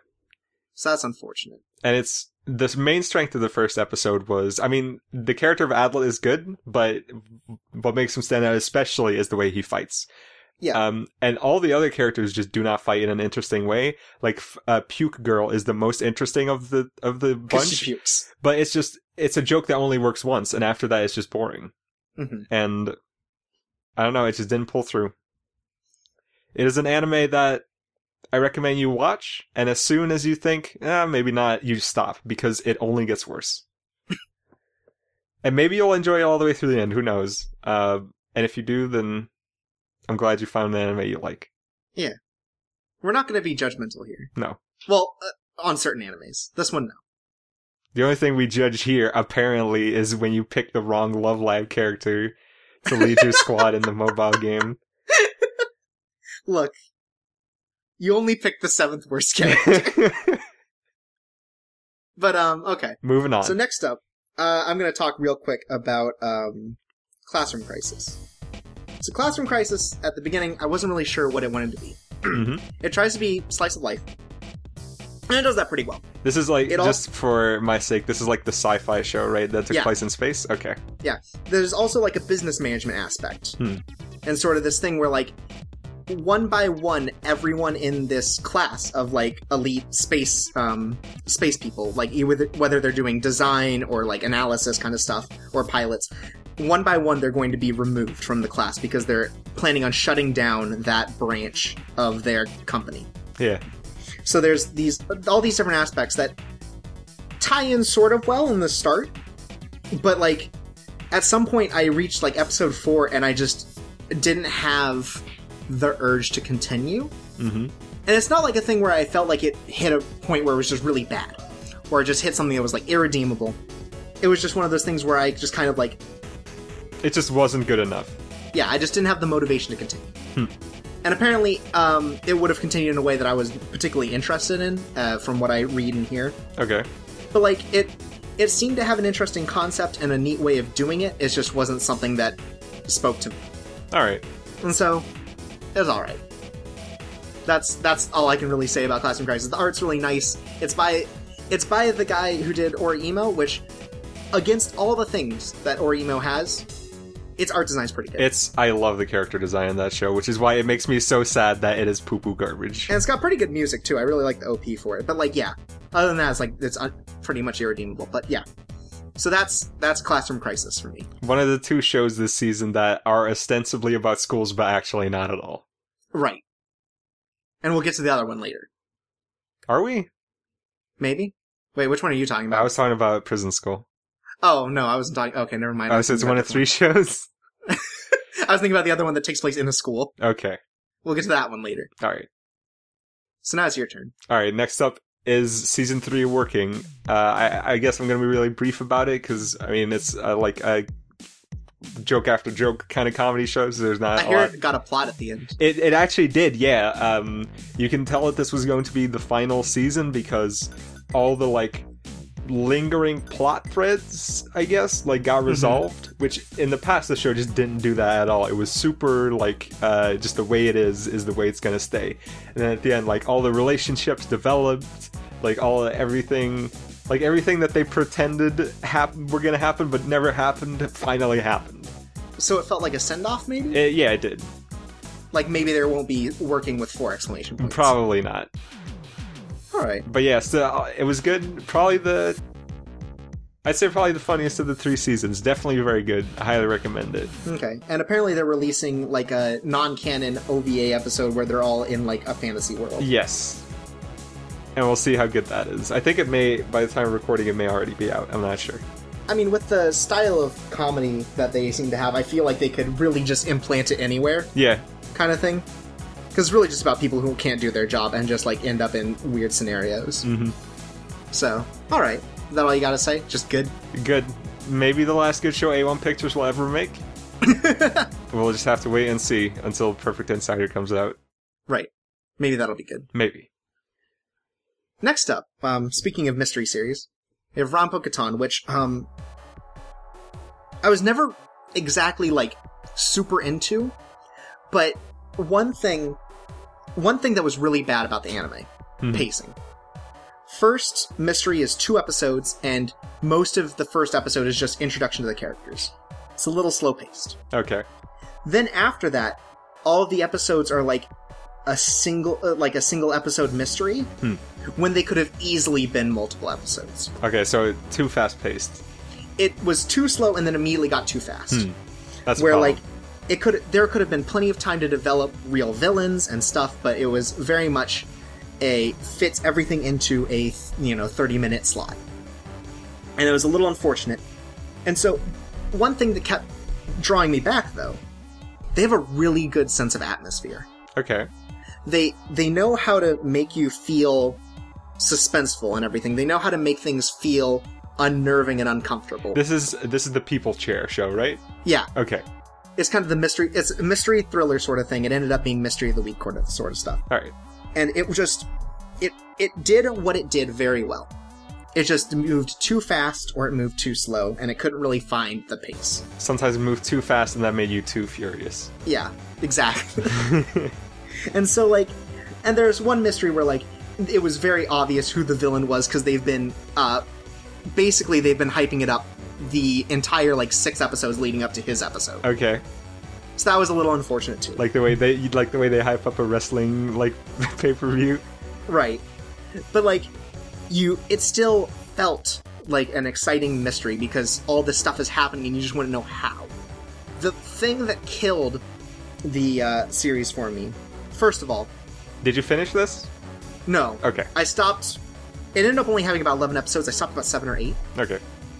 So that's unfortunate. and it's the main strength of the first episode was i mean the character of adlet is good but what makes him stand out especially is the way he fights. Yeah. um and all the other characters just do not fight in an interesting way. Like uh, puke girl is the most interesting of the of the bunch she pukes. but it's just it's a joke that only works once and after that it's just boring. Hmm and i don't know it just didn't pull through. It is an anime that I recommend you watch, and as soon as you think, eh, maybe not, you stop because it only gets worse. <laughs> and maybe you'll enjoy it all the way through the end. Who knows? Uh, and if you do, then I'm glad you found an anime you like. Yeah, we're not going to be judgmental here. No. Well, uh, on certain animes. This one, no. The only thing we judge here, apparently, is when you pick the wrong Love Live character to lead your <laughs> squad in the mobile game. <laughs> Look, you only picked the seventh worst <laughs> character. but um, okay. Moving on. So next up, uh, I'm going to talk real quick about um, Classroom Crisis. So Classroom Crisis, at the beginning, I wasn't really sure what it wanted to be. Mhm. <clears throat> It tries to be slice of life, and it does that pretty well. This is like, It just for my sake, this is like the sci fi show, right? That took Yeah. place in space? Okay. Yeah, there's also like a business management aspect, Hmm. and sort of this thing where like one by one, everyone in this class of like elite space um, space people, like either whether they're doing design or like analysis kind of stuff or pilots, one by one they're going to be removed from the class because they're planning on shutting down that branch of their company. Yeah. So there's these all these different aspects that tie in sort of well in the start, but like at some point I reached like episode four and I just didn't have the urge to continue. hmm And it's not like a thing where I felt like it hit a point where it was just really bad, or it just hit something that was like irredeemable. It was just one of those things where I just kind of like, It just wasn't good enough. yeah, I just didn't have the motivation to continue. Hmm. And apparently, um, it would have continued in a way that I was particularly interested in, uh, from what I read and hear. Okay. but like it it seemed to have an interesting concept and a neat way of doing it it just wasn't something that spoke to me All right. and so it was all right that's that's all i can really say about classroom crisis. The art's really nice. It's by it's by the guy who did oreimo which against all the things that oreimo has its art design's pretty good. It's I love the character design in that show, which is why it makes me so sad that it is poo poo garbage. and it's got pretty good music too. I really like the op for it. But like yeah. Other than that it's like it's un- pretty much irredeemable. But yeah. So that's that's classroom crisis for me. One of the two shows this season that are ostensibly about schools, but actually not at all. Right. And we'll get to the other one later. Are we? Maybe? Wait, which one are you talking about? I was talking about Prison School. oh, no, I wasn't talking. Okay, never mind. I Oh, was so it's one of three different shows? <laughs> I was thinking about the other one that takes place in a school. Okay. We'll get to that one later. All right. So now it's your turn. All right. Next up is season three working. Uh, I, I guess I'm going to be really brief about it because, I mean, it's uh, like a joke after joke kind of comedy shows. There's not I a hear lot. it got a plot at the end. It, it actually did, yeah. Um, you can tell that this was going to be the final season because all the like lingering plot threads, I guess, like got resolved. Which in the past the show just didn't do that at all. It was super like uh, just the way it is is the way it's gonna stay. And then at the end, like all the relationships developed, like all everything. Like everything that they pretended hap- were gonna happen but never happened finally happened. So it felt like a send off, maybe? It- yeah, it did. like maybe there won't be working with four exclamation points. Probably not. Alright. but yeah, so uh, it was good. Probably the I'd say probably the funniest of the three seasons. Definitely very good. I highly recommend it. Okay. And apparently they're releasing like a non-canon OVA episode where they're all in like a fantasy world. Yes. And we'll see how good that is. I think it may, by the time of recording, it may already be out. I'm not sure. I mean, with the style of comedy that they seem to have, I feel like they could really just implant it anywhere, Yeah. kind of thing. Because it's really just about people who can't do their job and just like end up in weird scenarios. hmm So, all right, is that all you gotta say? Just good. Good. Maybe the last good show A-1 Pictures will ever make. <laughs> we'll just have to wait and see until Perfect Insider comes out. Right. Maybe that'll be good. Maybe. Next up, um, speaking of mystery series, we have Rampo Kitan, which um, I was never exactly like super into, but one thing, one thing that was really bad about the anime Mhm. pacing. First mystery is two episodes, and most of the first episode is just introduction to the characters. It's a little slow paced. Okay. Then after that, all the episodes are like a single, uh, like a single episode mystery, Hmm. when they could have easily been multiple episodes. Okay, so too fast paced. It was too slow, and then immediately got too fast. Hmm. That's Where like it could, there could have been plenty of time to develop real villains and stuff, but it was very much a fits everything into a you know thirty minute slot, and it was a little unfortunate. And so, one thing that kept drawing me back though, they have a really good sense of atmosphere. Okay. They they know how to make you feel suspenseful and everything. They know how to make things feel unnerving and uncomfortable. This is this is the people chair show, right? yeah, Okay. it's kind of the mystery. It's a mystery thriller sort of thing. It ended up being mystery of the week sort of sort of stuff, All right. and it just it it did what it did very well. It just moved too fast or it moved too slow, and it couldn't really find the pace. Sometimes it moved too fast and that made you too furious. Yeah, exactly. <laughs> <laughs> and so like and there's one mystery where like it was very obvious who the villain was because they've been uh basically they've been hyping it up the entire like six episodes leading up to his episode Okay. so that was a little unfortunate too Like the way they like the way they hype up a wrestling like <laughs> pay per view. right but like you it still felt like an exciting mystery because all this stuff is happening and you just want to know how the thing that killed the uh, series for me first of all Did you finish this? no Okay. I stopped. It ended up only having about eleven episodes. I stopped about seven or eight. Okay.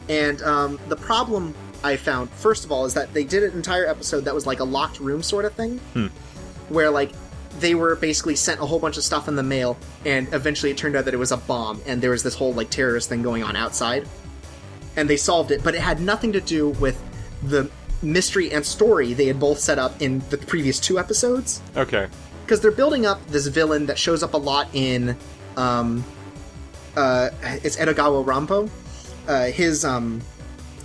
And um, the problem I found, first of all, is that they did an entire episode that was like a locked room sort of thing, Hmm. where like they were basically sent a whole bunch of stuff in the mail, and eventually it turned out that it was a bomb, and there was this whole like terrorist thing going on outside, and they solved it, but it had nothing to do with the mystery and story they had both set up in the previous two episodes Okay. Because they're building up this villain that shows up a lot in um uh it's Edogawa Rampo. Uh his um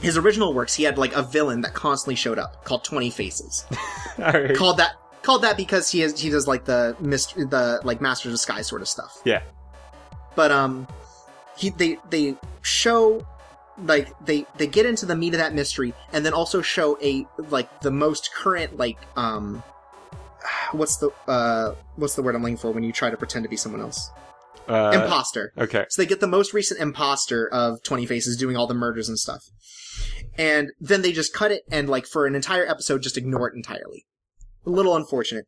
his original works he had like a villain that constantly showed up called 20 Faces. <laughs> Right. called that called that because he has he does like the mist the like Master of Disguise sort of stuff. Yeah. But um he they they show like they they get into the meat of that mystery and then also show a like the most current like um <sighs> what's the uh what's the word I'm looking for when you try to pretend to be someone else? Uh, imposter. Okay. So they get the most recent imposter of 20 Faces doing all the murders and stuff. And then they just cut it and like for an entire episode just ignore it entirely. A little unfortunate.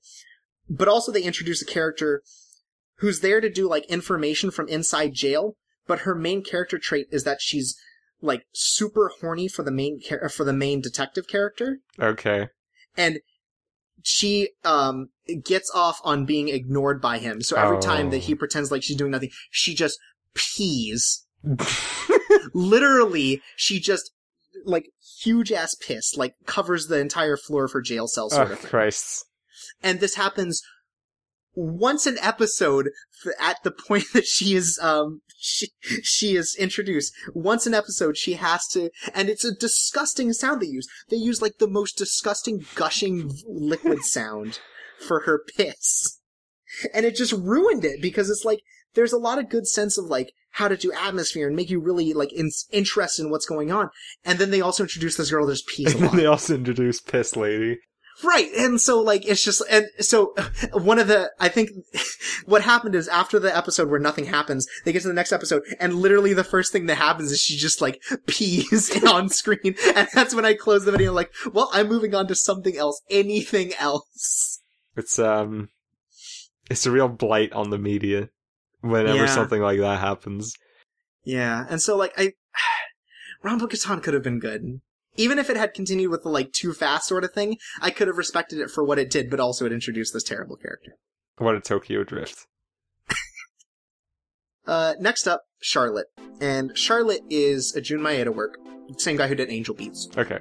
But also they introduce a character who's there to do like information from inside jail, but her main character trait is that she's like super horny for the main char- for the main detective character Okay. and she um gets off on being ignored by him. So every time that Oh. he pretends like she's doing nothing, she just pees. <laughs> Literally, she just like huge ass piss like covers the entire floor of her jail cell sort oh of thing. Christ. And this happens once an episode at the point <laughs> that she is um she she is introduced once an episode she has to and it's a disgusting sound they use. They use like the most disgusting gushing liquid <laughs> sound for her piss. And it just ruined it because it's like there's a lot of good sense of like how to do atmosphere and make you really like in- interested in what's going on. And then they also introduce this girl pees a And then they also introduced Piss Lady. Right. And so like it's just and so one of the I think <laughs> what happened is after the episode where nothing happens, they get to the next episode and literally the first thing that happens is she just like <laughs> pees <laughs> on screen and that's when I close the video like, well, I'm moving on to something else, anything else. It's um, it's a real blight on the media whenever Yeah. something like that happens. Yeah. And so like I <sighs> Rampo-Kitan could have been good. Even if it had continued with the like too fast sort of thing, I could have respected it for what it did, but also it introduced this terrible character. What a Tokyo Drift. <laughs> Uh, next up, Charlotte. And Charlotte is a Jun Maeda work. Same guy who did Angel Beats. Okay.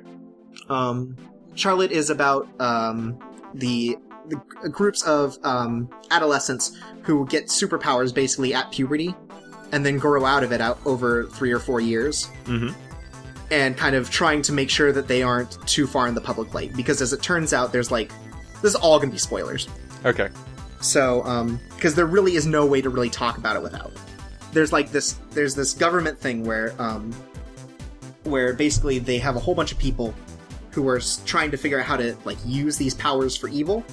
Um, Charlotte is about, um, the, the groups of, um, adolescents who get superpowers basically at puberty and then grow out of it out over three or four years hmm and kind of trying to make sure that they aren't too far in the public light. Because as it turns out, there's like, this is all gonna be spoilers. Okay. So, um, because there really is no way to really talk about it without. There's like this, there's this government thing where, um, where basically they have a whole bunch of people who are trying to figure out how to like use these powers for evil,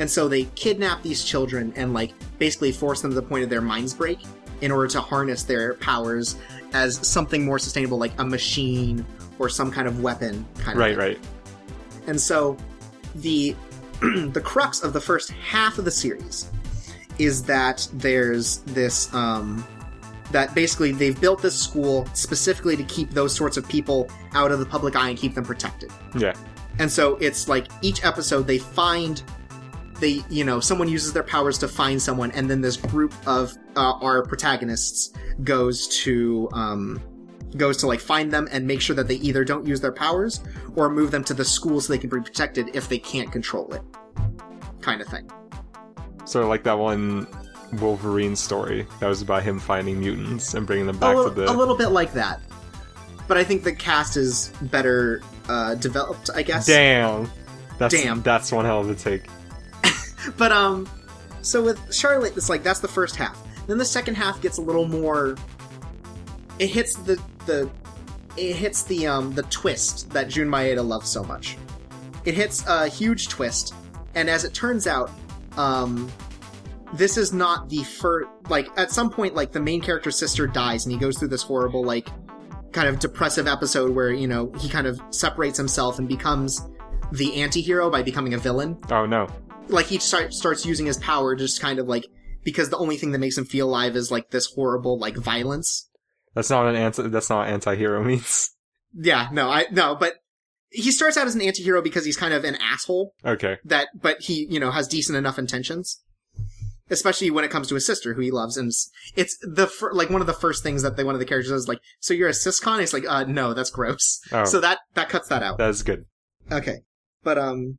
and so they kidnap these children and like basically force them to the point of their minds break in order to harness their powers as something more sustainable, like a machine or some kind of weapon. Kind of Right. Right. And so the <clears throat> the crux of the first half of the series is that there's this um that basically they've built this school specifically to keep those sorts of people out of the public eye and keep them protected. Yeah. And so it's like each episode they find they you know someone uses their powers to find someone and then this group of uh, our protagonists goes to um goes to like find them and make sure that they either don't use their powers or move them to the school so they can be protected if they can't control it kind of thing Sort of like that one Wolverine story that was about him finding mutants and bringing them back a, to the. a little bit like that but i think the cast is better uh developed i guess Damn. That's, Damn. That's one hell of a take. <laughs> But um, so with Charlotte, it's like that's the first half. Then the second half gets a little more. It hits the the, it hits the um the twist that Jun Maeda loves so much. It hits a huge twist, and as it turns out, um, this is not the first. Like at some point, like the main character's sister dies, and he goes through this horrible like kind of depressive episode where you know he kind of separates himself and becomes the anti-hero by becoming a villain Oh no. Like he start, starts using his power just kind of like because the only thing that makes him feel alive is like this horrible like violence. That's not an anti. That's not anti-hero <laughs> means. Yeah, no, I no, but he starts out as an anti-hero because he's kind of an asshole Okay. that but he, you know, has decent enough intentions. Especially when it comes to his sister, who he loves, and it's the fir- like one of the first things that they one of the characters is like, "So you're a siscon?" He's like, "Uh, no, that's gross." Oh, So that that cuts that out. that's good. Okay. But um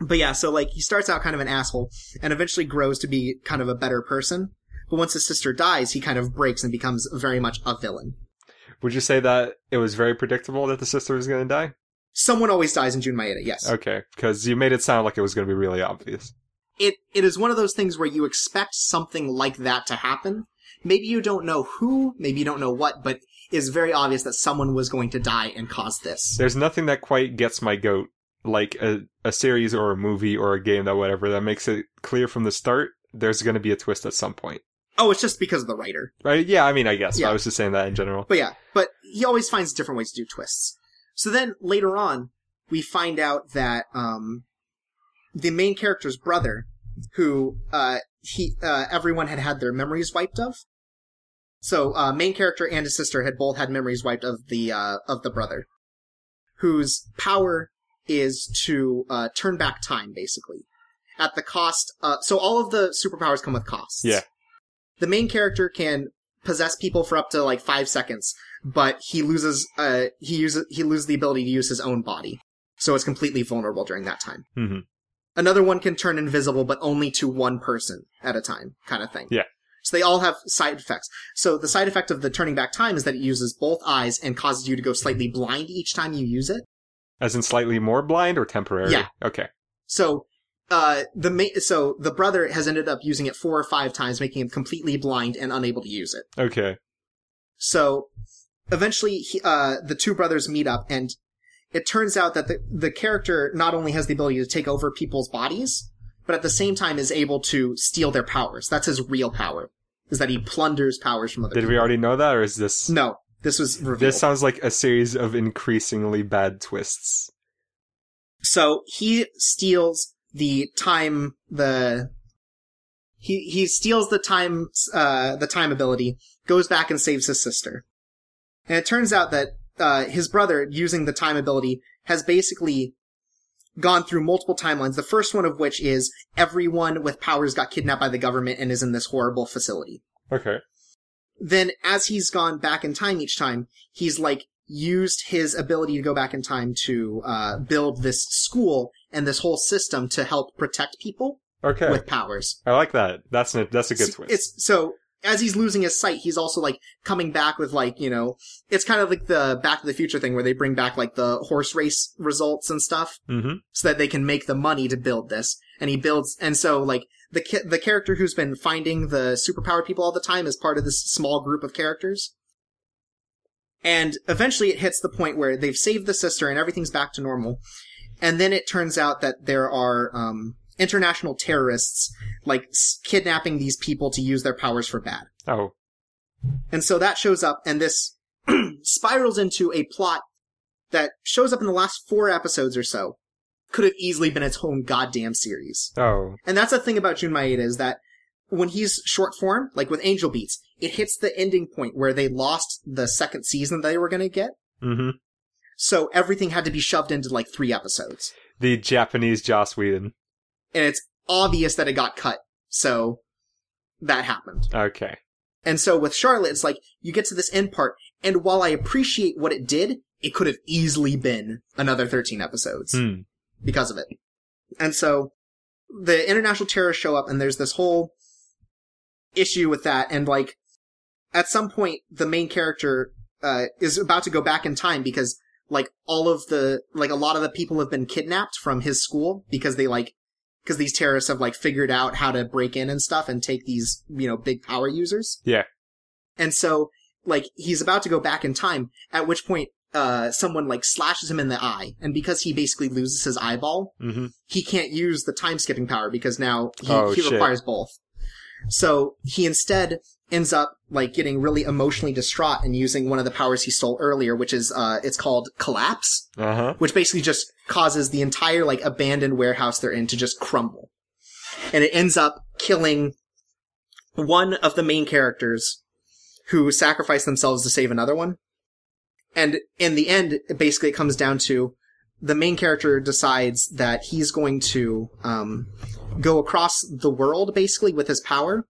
but yeah, so like he starts out kind of an asshole and eventually grows to be kind of a better person. But once his sister dies, he kind of breaks and becomes very much a villain. Would you say that it was very predictable that the sister was going to die? Someone always dies in Jun Maeda, yes. Okay, because you made it sound like it was going to be really obvious. It it is one of those things where you expect something like that to happen. Maybe you don't know who, maybe you don't know what, but it's very obvious that someone was going to die and cause this. There's nothing that quite gets my goat like a, a series or a movie or a game that whatever that makes it clear from the start there's going to be a twist at some point. Oh, it's just because of the writer. Right? Yeah, I mean, I guess. Yeah. I was just saying that in general. But yeah, but he always finds different ways to do twists. So then later on, we find out that um, the main character's brother, who uh, he uh, everyone had had their memories wiped of. So uh, main character and his sister had both had memories wiped of the uh, of the brother, whose power is to uh, turn back time, basically, at the cost. Uh, so all of the superpowers come with costs. Yeah. The main character can possess people for up to like five seconds, but he loses uh he uses he loses the ability to use his own body, so it's completely vulnerable during that time. hmm Another one can turn invisible, but only to one person at a time, kind of thing. Yeah. So they all have side effects. So the side effect of the turning back time is that it uses both eyes and causes you to go slightly blind each time you use it. As in slightly more blind or temporary? Yeah. Okay. So uh the ma- so the brother has ended up using it four or five times, making him completely blind and unable to use it. Okay. So eventually, he, uh, the two brothers meet up, and it turns out that the, the character not only has the ability to take over people's bodies, but at the same time is able to steal their powers. That's his real power, is that he plunders powers from other Did people. we already know that, or is this? No, this was revealed. This sounds like a series of increasingly bad twists. So he steals the time, the he he steals the time, uh, the time ability, goes back and saves his sister, and it turns out that uh, his brother, using the time ability, has basically gone through multiple timelines. The first one of which is everyone with powers got kidnapped by the government and is in this horrible facility. Okay. Then, as he's gone back in time each time, he's like used his ability to go back in time to uh, build this school and this whole system to help protect people Okay. with powers. I like that. That's a, that's a good twist. It's so as he's losing his sight, he's also like coming back with like you know, it's kind of like the Back to the Future thing where they bring back like the horse race results and stuff mm-hmm. so that they can make the money to build this. And he builds, and so like the ki- the character who's been finding the superpowered people all the time is part of this small group of characters. And eventually it hits the point where they've saved the sister and everything's back to normal. And then it turns out that there are, um, international terrorists, like, s- kidnapping these people to use their powers for bad. Oh. And so that shows up, and this <clears throat> spirals into a plot that shows up in the last four episodes or so. Could have easily been its own goddamn series. Oh. And that's the thing about Jun Maeda is that when he's short form, like with Angel Beats, it hits the ending point where they lost the second season they were going to get. Mm-hmm. So everything had to be shoved into like three episodes. The Japanese Joss Whedon. And it's obvious that it got cut. So that happened. Okay. And so with Charlotte, it's like you get to this end part, and while I appreciate what it did, it could have easily been another 13 episodes Hmm. Because of it. And so the international terrorists show up, and there's this whole issue with that, and like at some point, the main character uh, is about to go back in time because like all of the like a lot of the people have been kidnapped from his school because they like because these terrorists have like figured out how to break in and stuff and take these you know big power users. Yeah. And so like he's about to go back in time, at which point uh someone like slashes him in the eye, and because he basically loses his eyeball, Mm-hmm. he can't use the time skipping power because now he, Oh, he requires both. So he instead ends up like getting really emotionally distraught and using one of the powers he stole earlier, which is uh it's called collapse, Uh-huh. which basically just causes the entire like abandoned warehouse they're in to just crumble. And it ends up killing one of the main characters who sacrifice themselves to save another one. And in the end, basically it comes down to the main character decides that he's going to um, go across the world basically with his power,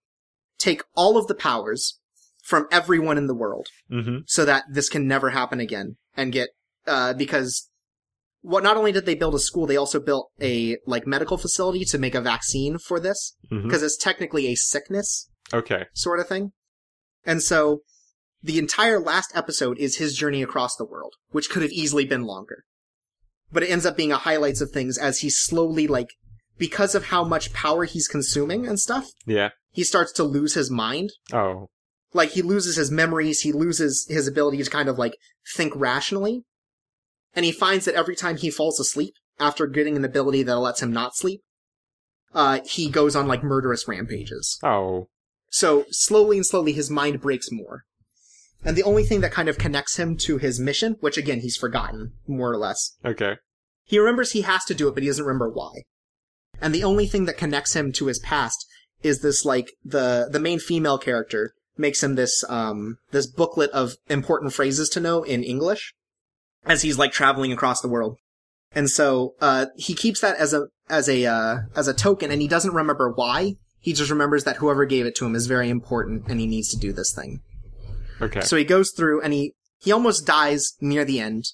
take all of the powers from everyone in the world Mm-hmm. so that this can never happen again and get uh, because what not only did they build a school, they also built a like medical facility to make a vaccine for this Mm-hmm. because it's technically a sickness Okay. sort of thing. And so the entire last episode is his journey across the world, which could have easily been longer. But it ends up being a highlights of things as he slowly like because of how much power he's consuming and stuff, Yeah. he starts to lose his mind. Oh. Like he loses his memories, he loses his ability to kind of like think rationally. And he finds that every time he falls asleep after getting an ability that lets him not sleep, uh, he goes on like murderous rampages. Oh. So slowly and slowly his mind breaks more. And the only thing that kind of connects him to his mission, which again he's forgotten, more or less, Okay. he remembers he has to do it, but he doesn't remember why. And the only thing that connects him to his past is this like the the main female character makes him this um this booklet of important phrases to know in English as he's like traveling across the world. And so uh he keeps that as a as a uh as a token and he doesn't remember why. He just remembers that whoever gave it to him is very important and he needs to do this thing. Okay. So he goes through and he he almost dies near the end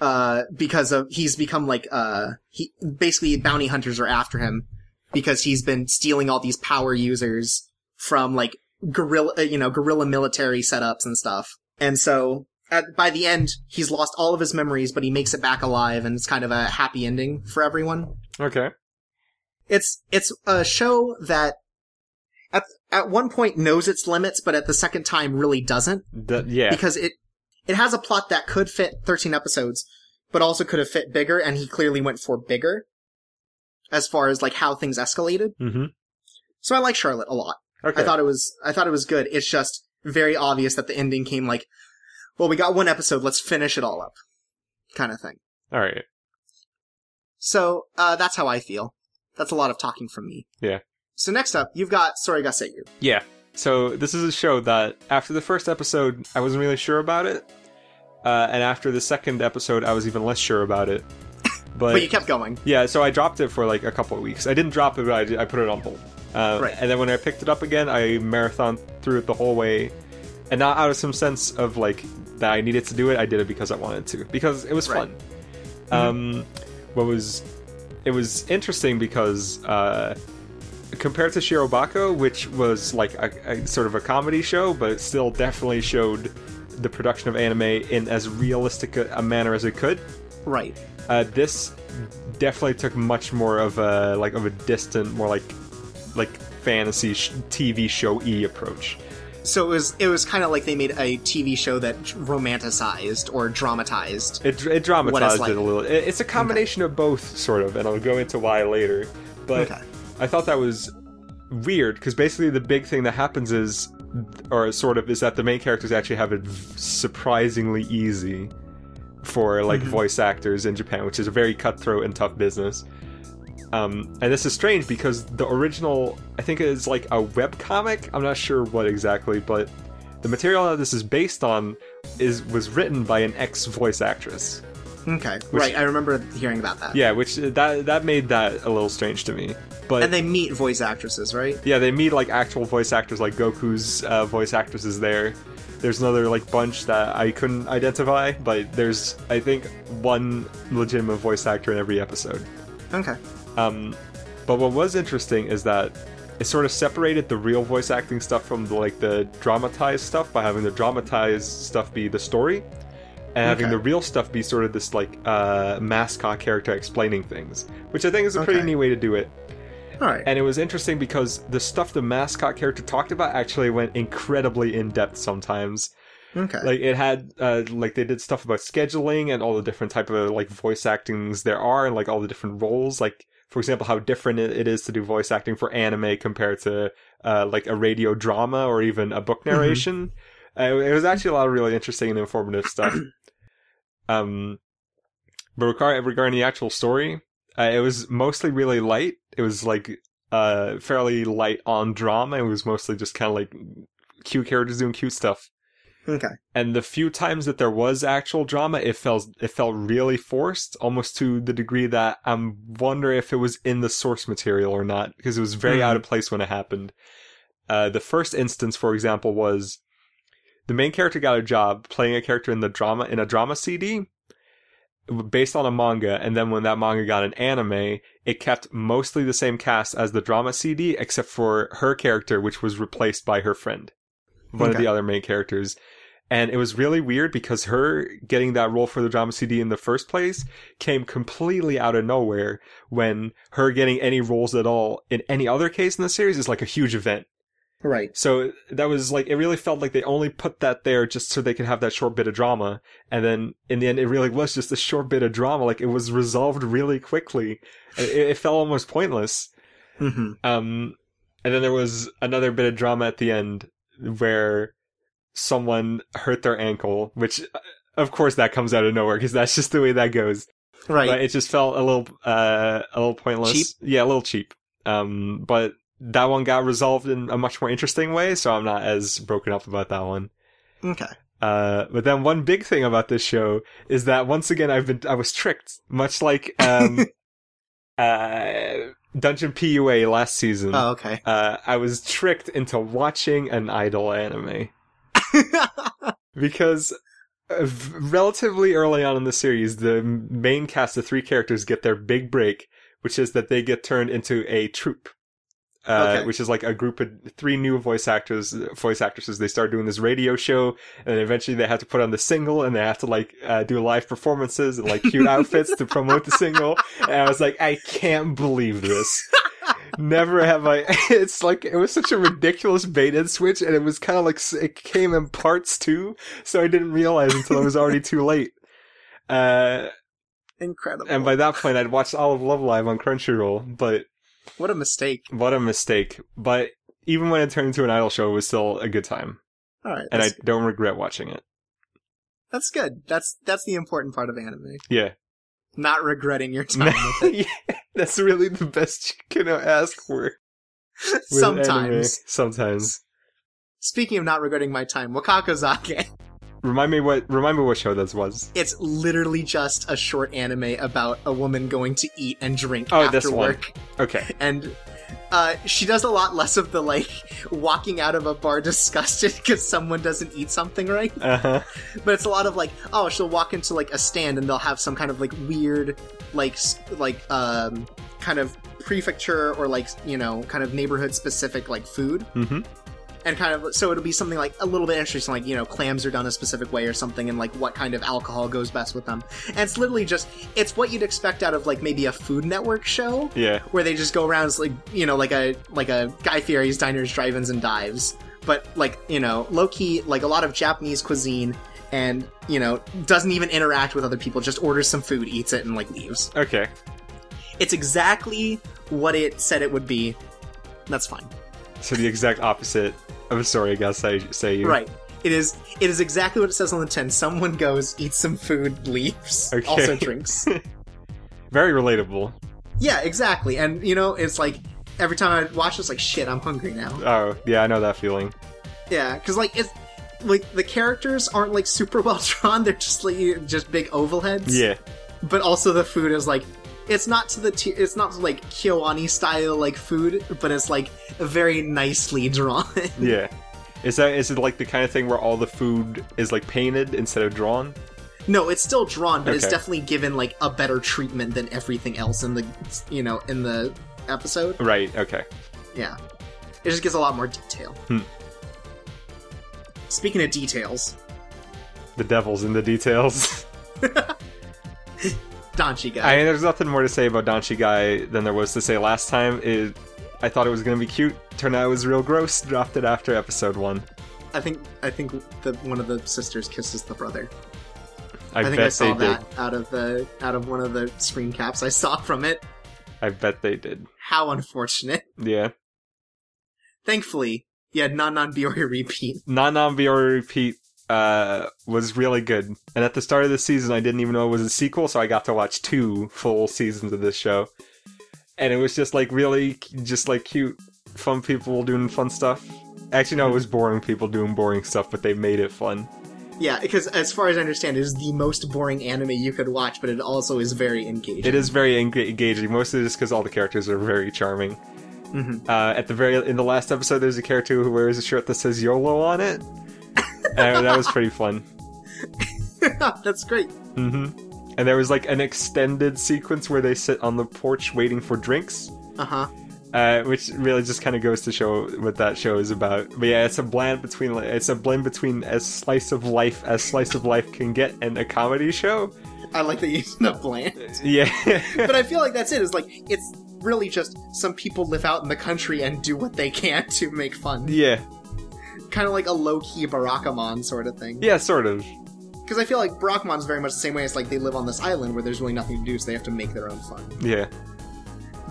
uh because of he's become like uh he basically bounty hunters are after him because he's been stealing all these power users from like guerrilla uh, you know guerrilla military setups and stuff. And so at, by the end he's lost all of his memories but he makes it back alive and it's kind of a happy ending for everyone. okay. It's it's a show that at at one point knows its limits but at the second time really doesn't Th- yeah. because it it has a plot that could fit 13 episodes, but also could have fit bigger, and he clearly went for bigger as far as like how things escalated. Mm-hmm. So I like Charlotte a lot. Okay. I thought it was I thought it was good. It's just very obvious that the ending came like, well, we got one episode, let's finish it all up, kind of thing. All right. So uh, that's how I feel. That's a lot of talking from me. Yeah. So next up, you've got Sore ga Seiyuu. Yeah. So this is a show that after the first episode, I wasn't really sure about it, uh, and after the second episode, I was even less sure about it. But, <laughs> But you kept going. yeah, so I dropped it for like a couple of weeks. I didn't drop it, but I, did- I put it on hold. Uh, Right. And then when I picked it up again, I marathon through it the whole way, and not out of some sense of like that I needed to do it. I did it because I wanted to because it was Right. fun. Um, what was it was interesting because uh, compared to Shirobako, which was like a, a sort of a comedy show, but still definitely showed the production of anime in as realistic a, a manner as it could. Right. Uh, this definitely took much more of a like of a distant, more like like fantasy sh- TV show e approach. So it was it was kind of like they made a TV show that romanticized or dramatized. It, it dramatized like. it a little. It, it's a combination of both, sort of, and I'll go into why later. But Okay. I thought that was weird because basically the big thing that happens is, or sort of, is that the main characters actually have it v- surprisingly easy for like Mhm. voice actors in Japan, which is a very cutthroat and tough business. Um, and this is strange because the original, I think, it is like a web comic. I'm not sure what exactly, but the material that this is based on is was written by an ex voice actress. Okay. right. I remember hearing about that. Yeah, which that that made that a little strange to me. But And they meet voice actresses, right? yeah, they meet like actual voice actors, like Goku's uh, voice actresses there. There's another like bunch that I couldn't identify, but there's I think one legitimate voice actor in every episode. Okay. Um, but what was interesting is that it sort of separated the real voice acting stuff from the, like the dramatized stuff by having the dramatized stuff be the story, and having Okay. the real stuff be sort of this like uh, mascot character explaining things, which I think is a pretty Okay. neat way to do it. All right. And it was interesting because the stuff the mascot character talked about actually went incredibly in depth sometimes. okay. Like it had uh like they did stuff about scheduling and all the different type of like voice actings there are and like all the different roles. Like for example, how different it is to do voice acting for anime compared to uh like a radio drama or even a book narration. Uh, it was actually a lot of really interesting and informative stuff. <clears throat> um, but regarding regarding the actual story, uh, it was mostly really light. It was like uh fairly light on drama. It was mostly just kind of like cute characters doing cute stuff. okay. And the few times that there was actual drama, it felt it felt really forced, almost to the degree that I'm wondering if it was in the source material or not, because it was very Mhm. out of place when it happened. Uh, the first instance, for example, was the main character got a job playing a character in the drama in a drama CD based on a manga, and then when that manga got an anime, it kept mostly the same cast as the drama CD, except for her character, which was replaced by her friend, one of the other main characters. And it was really weird because her getting that role for the drama CD in the first place came completely out of nowhere when her getting any roles at all in any other case in the series is like a huge event. Right. So that was like, it really felt like they only put that there just so they could have that short bit of drama. And then in the end, it really was just a short bit of drama. Like it was resolved really quickly. It, it felt almost pointless. hmm Um, and then there was another bit of drama at the end where someone hurt their ankle, which uh, of course that comes out of nowhere because that's just the way that goes. Right. But it just felt a little, uh, a little pointless. Cheap? Yeah, a little cheap. Um, but that one got resolved in a much more interesting way, so I'm not as broken up about that one. Okay. Uh, but then one big thing about this show is that once again I've been I was tricked, much like um, <laughs> uh, Dungeon PUA last season. Oh, okay. Uh, I was tricked into watching an idol anime <laughs> because uh, relatively early on in the series, the main cast, of three characters, get their big break, which is that they get turned into a troupe. Uh, Okay. which is like a group of three new voice actors, voice actresses. They start doing this radio show, and then eventually they have to put on the single, and they have to like uh, do live performances and like cute <laughs> outfits to promote the single. And I was like, I can't believe this. <laughs> Never have I. <laughs> It's like it was such a ridiculous bait and switch, and it was kind of like it came in parts too. So I didn't realize until it was already too late. Uh, Incredible. And by that point, I'd watched all of Love Live on Crunchyroll, but what a mistake. what a mistake. But even when it turned into an idol show, it was still a good time. All right. And I don't regret watching it. that's good. That's that's the important part of anime. Yeah. Not regretting your <laughs> time yeah. That's really the best you can ask for. <laughs> Sometimes. Sometimes. Speaking of not regretting my time, Wakakozake. <laughs> Remind me what remind me what show this was. It's literally just a short anime about a woman going to eat and drink Oh, after this one. work. Okay. <laughs> And uh, she does a lot less of the like walking out of a bar <laughs> disgusted because someone doesn't eat something right. Uh-huh. But it's a lot of like, oh, she'll walk into like a stand and they'll have some kind of like weird, like, like, um, kind of prefecture or like, you know, kind of neighborhood specific like food. Mm-hmm. And kind of, so it'll be something like a little bit interesting, like, you know, clams are done a specific way or something, and like what kind of alcohol goes best with them. And it's literally just, it's what you'd expect out of like maybe a Food Network show Yeah. where they just go around like you know like a like a Guy Fieri's diners, drive-ins, and dives, but like you know low key like a lot of Japanese cuisine, and you know doesn't even interact with other people, just orders some food, eats it, and like leaves. Okay. It's exactly what it said it would be. That's fine, So the exact opposite a story, I guess I say you. right? It is. It is exactly what it says on the tin. Someone goes, eats some food, leaves, Okay. also <laughs> drinks. Very relatable. yeah, exactly. And you know, it's like every time I watch this, like shit, I'm hungry now. Oh, yeah, I know that feeling. Yeah, because like it's like the characters aren't like super well <laughs> drawn. They're just like just big oval heads. Yeah. But also the food is like it's not to the t- it's not like Kyoani style like food, but it's like very nicely drawn. <laughs> Yeah. Is that is it like the kind of thing where all the food is like painted instead of drawn? no, it's still drawn, but it's definitely given like a better treatment than everything else in the you know in the episode. Right. Okay. Yeah, it just gives a lot more detail. Hmm. Speaking of details, The devil's in the details. <laughs> Danchigai. I mean, there's nothing more to say about Danchigai than there was to say last time. It, I thought it was gonna be cute. Turned out it was real gross. Dropped it after episode one. I think I think the one of the sisters kisses the brother. I, I, think bet I saw they that out of the out of one of the screen caps I saw from it. I bet they did. How unfortunate. Yeah. Thankfully, you had non non Biyori repeat. Non-non Biyori repeat uh, was really good. And at the start of the season, I didn't even know it was a sequel, so I got to watch two full seasons of this show. And it was just like really, just like cute, fun people doing fun stuff. Actually, no, it was boring people doing boring stuff, but they made it fun. Yeah, because as far as I understand, it is the most boring anime you could watch, but it also is very engaging. It is very enga- engaging, mostly just because all the characters are very charming. Mhm. Uh, at the very in the last episode, there's a character who wears a shirt that says YOLO on it, <laughs> and that was pretty fun. <laughs> That's great. hmm And there was like an extended sequence where they sit on the porch waiting for drinks, Uh huh. uh, which really just kind of goes to show what that show is about. But yeah, it's a blend between it's a blend between as slice of life as slice of life can get and a comedy show. I like that you used the bland. <laughs> Yeah, but I feel like that's it. it. Is like it's really just some people live out in the country and do what they can to make fun. yeah, Kind of like a low key Barakamon sort of thing. yeah, sort of. Because I feel like Barakamon's very much the same way. It's like they live on this island where there's really nothing to do, so they have to make their own fun. Yeah,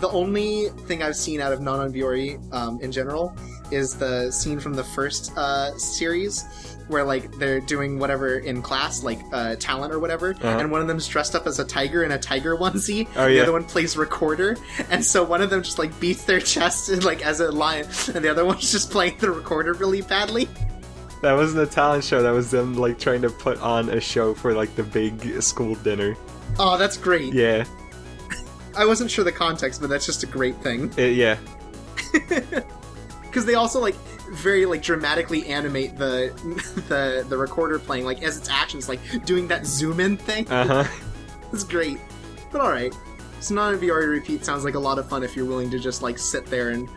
The only thing I've seen out of Non Non Biyori um, in general is the scene from the first uh, series where like they're doing whatever in class, like uh, talent or whatever, Uh-huh. and one of them's dressed up as a tiger in a tiger onesie. Oh, yeah. The other one plays recorder, and so one of them just like beats their chest <laughs> like as a lion, and the other one's just playing the recorder really badly. that wasn't a talent show. That was them like trying to put on a show for like the big school dinner. Oh, that's great. Yeah, <laughs> I wasn't sure the context, but that's just a great thing. It- yeah, <laughs> because they also like very like dramatically animate the <laughs> the the recorder playing like as its actions like doing that zoom in thing uh huh. <laughs> it's great but all right so non Biyori repeat sounds like a lot of fun if you're willing to just like sit there and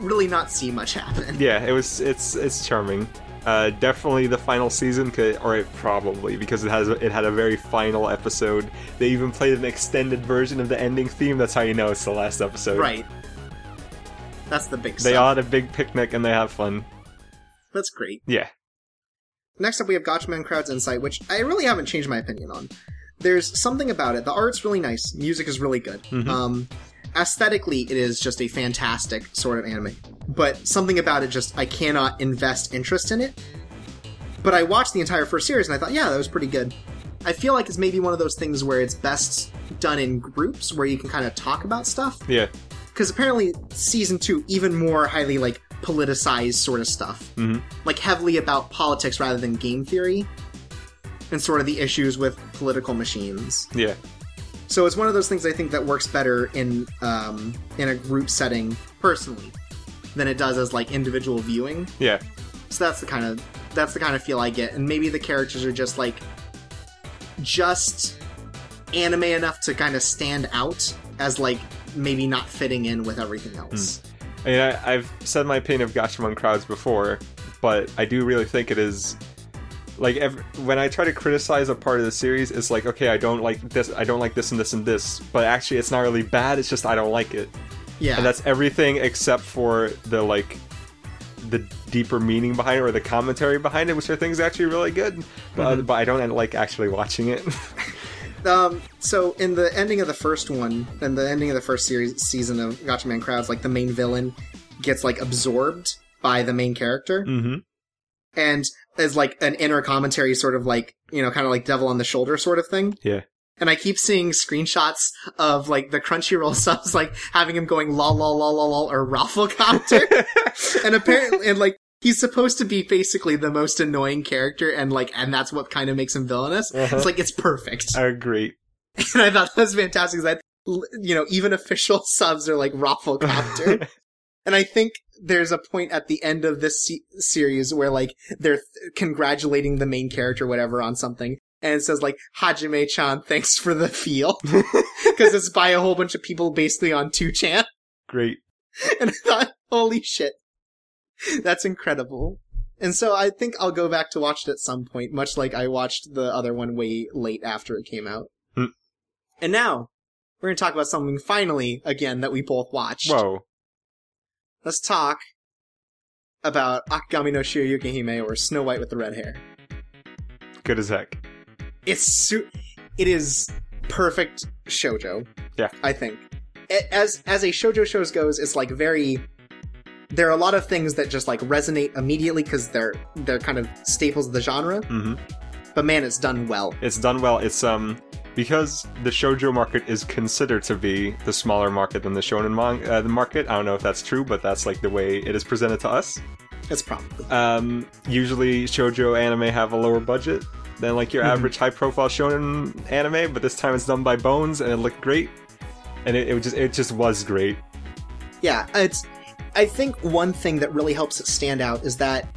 really not see much happen <laughs> Yeah, it was. It's it's charming. Uh, definitely the final season, 'cause- or it probably because it has it had a very final episode. They even played an extended version of the ending theme. That's how you know it's the last episode. right that's the big They stuff all had a big picnic and they have fun. that's great Yeah. next up we have Gatchaman Crowd's Insight which I really haven't changed my opinion on there's something about it. The art's really nice. Music is really good. Mhm. Um, aesthetically, it is just a fantastic sort of anime. But something about it just I cannot invest interest in it. But I watched the entire first series and I thought, yeah, that was pretty good. I feel like it's maybe one of those things where it's best done in groups where you can kind of talk about stuff. Yeah. Because apparently, season two, even more highly like politicized sort of stuff. hmm Like heavily about politics rather than game theory. And sort of the issues with political machines. Yeah. So it's one of those things I think that works better in um, in a group setting personally than it does as like individual viewing. Yeah. So that's the kind of that's the kind of feel I get, and maybe the characters are just like just anime enough to kind of stand out as like maybe not fitting in with everything else. I mean, I, I've said my opinion of Gatchaman crowds before, but I do really think it is like ev when I try to criticize a part of the series, it's like okay, I don't like this, I don't like this and this and this, but actually, it's not really bad. It's just I don't like it, Yeah, and that's everything except for the like the deeper meaning behind it or the commentary behind it, which I think is actually really good. But, Mhm. but I don't like actually watching it. <laughs> Um, so in the ending of the first one, and the ending of the first series season of Gatchaman Crowds, like the main villain gets like absorbed by the main character, hmm and as like an inner commentary, sort of like you know, kind of like devil on the shoulder sort of thing. Yeah. And I keep seeing screenshots of like the Crunchyroll <laughs> subs, like having him going lol lol lol lol lol or Rafflecopter, <laughs> and apparently, and like he's supposed to be basically the most annoying character, and like, and that's what kind of makes him villainous. Uh-huh. It's like it's perfect. I agree <laughs> and I thought that was fantastic. That you know, even official <laughs> subs are like Rafflecopter, <laughs> and I think there's a point at the end of this se- series where like they're th- congratulating the main character, whatever, on something, and it says like Hajime-chan, thanks for the feel, because it's by a whole bunch of people basically on 2chan, Great. and I thought, holy shit, <laughs> that's incredible. And so I think I'll go back to watch it at some point, much like I watched the other one way late after it came out. Hmm. And now we're going to talk about something finally again that we both watched. Whoa. Let's talk about Akagami no Shirayuki or Snow White with the red hair. Good as heck. It's su- it is perfect shojo. Yeah. I think as as a shojo shows goes, it's like very. There are a lot of things that just like resonate immediately because they're they're kind of staples of the genre. hmm But man, it's done well. It's done well. It's um because the shojo market is considered to be the smaller market than the shonen manga uh, the market. I don't know if that's true, but that's like the way it is presented to us. It's probably Um, usually shojo anime have a lower budget than like your Mhm. average high profile shonen anime, but this time it's done by Bones and it looked great. And it, it just it just was great. yeah. It's I think one thing that really helps it stand out is that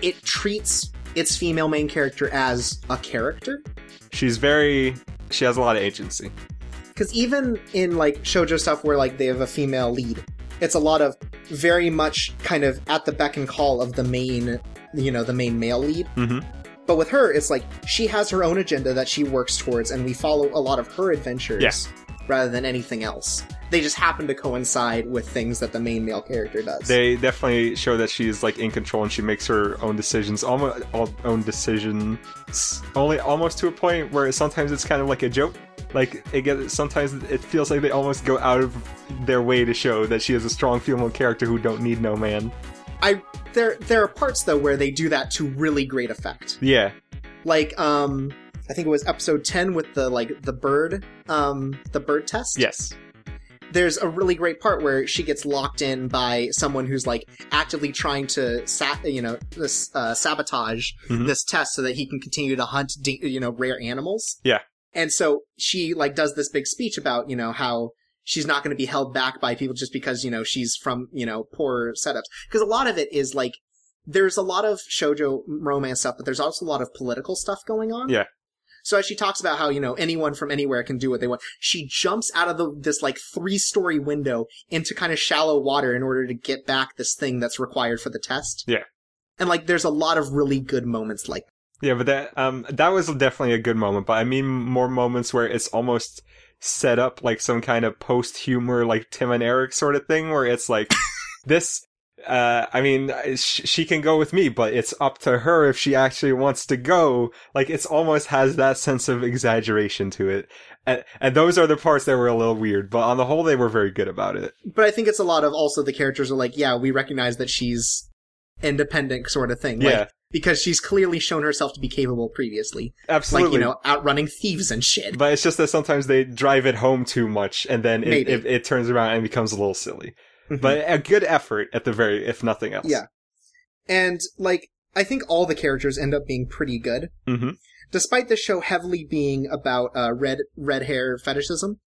it treats its female main character as a character. She's very she has a lot of agency. because even in like shojo stuff where like they have a female lead it's a lot of very much kind of at the beck and call of the main you know the main male lead hmm but with her it's like she has her own agenda that she works towards and we follow a lot of her adventures Yes. Rather than anything else they just happen to coincide with things that the main male character does They definitely show that she's like in control and she makes her own decisions, almost own decisions. Only almost to a point where sometimes it's kind of like a joke. Like it gets sometimes it feels like they almost go out of their way to show that she is a strong female character who don't need no man. i there there are parts though where they do that to really great effect Yeah, like um i think it was episode 10 with the like the bird um the bird test yes, there's a really great part where she gets locked in by someone who's like actively trying to sa- you know this uh, sabotage Mhm. this test so that he can continue to hunt da- you know rare animals Yeah. and so she like does this big speech about you know how she's not going to be held back by people just because you know she's from you know poor setups because a lot of it is like there's a lot of shojo romance stuff but there's also a lot of political stuff going on Yeah. So as she talks about how you know anyone from anywhere can do what they want, she jumps out of the, this like three story window into kind of shallow water in order to get back this thing that's required for the test. Yeah. and like there's a lot of really good moments like yeah. But that um that was definitely a good moment. But I mean more moments where it's almost set up like some kind of post humor, like Tim and Eric sort of thing, where it's like <laughs> this. Uh, I mean, sh- she can go with me, but it's up to her if she actually wants to go. Like, it's almost has that sense of exaggeration to it. And, and those are the parts that were a little weird, but on the whole, they were very good about it. But I think it's a lot of also the characters are like, yeah, we recognize that she's independent sort of thing. Like, Yeah. because she's clearly shown herself to be capable previously. Absolutely. Like, you know, outrunning thieves and shit. But it's just that sometimes they drive it home too much, and then it, it, it turns around and becomes a little silly. Mhm. But a good effort at the very, if nothing else. Yeah. And, like, I think all the characters end up being pretty good. hmm despite the show heavily being about uh, red red hair fetishism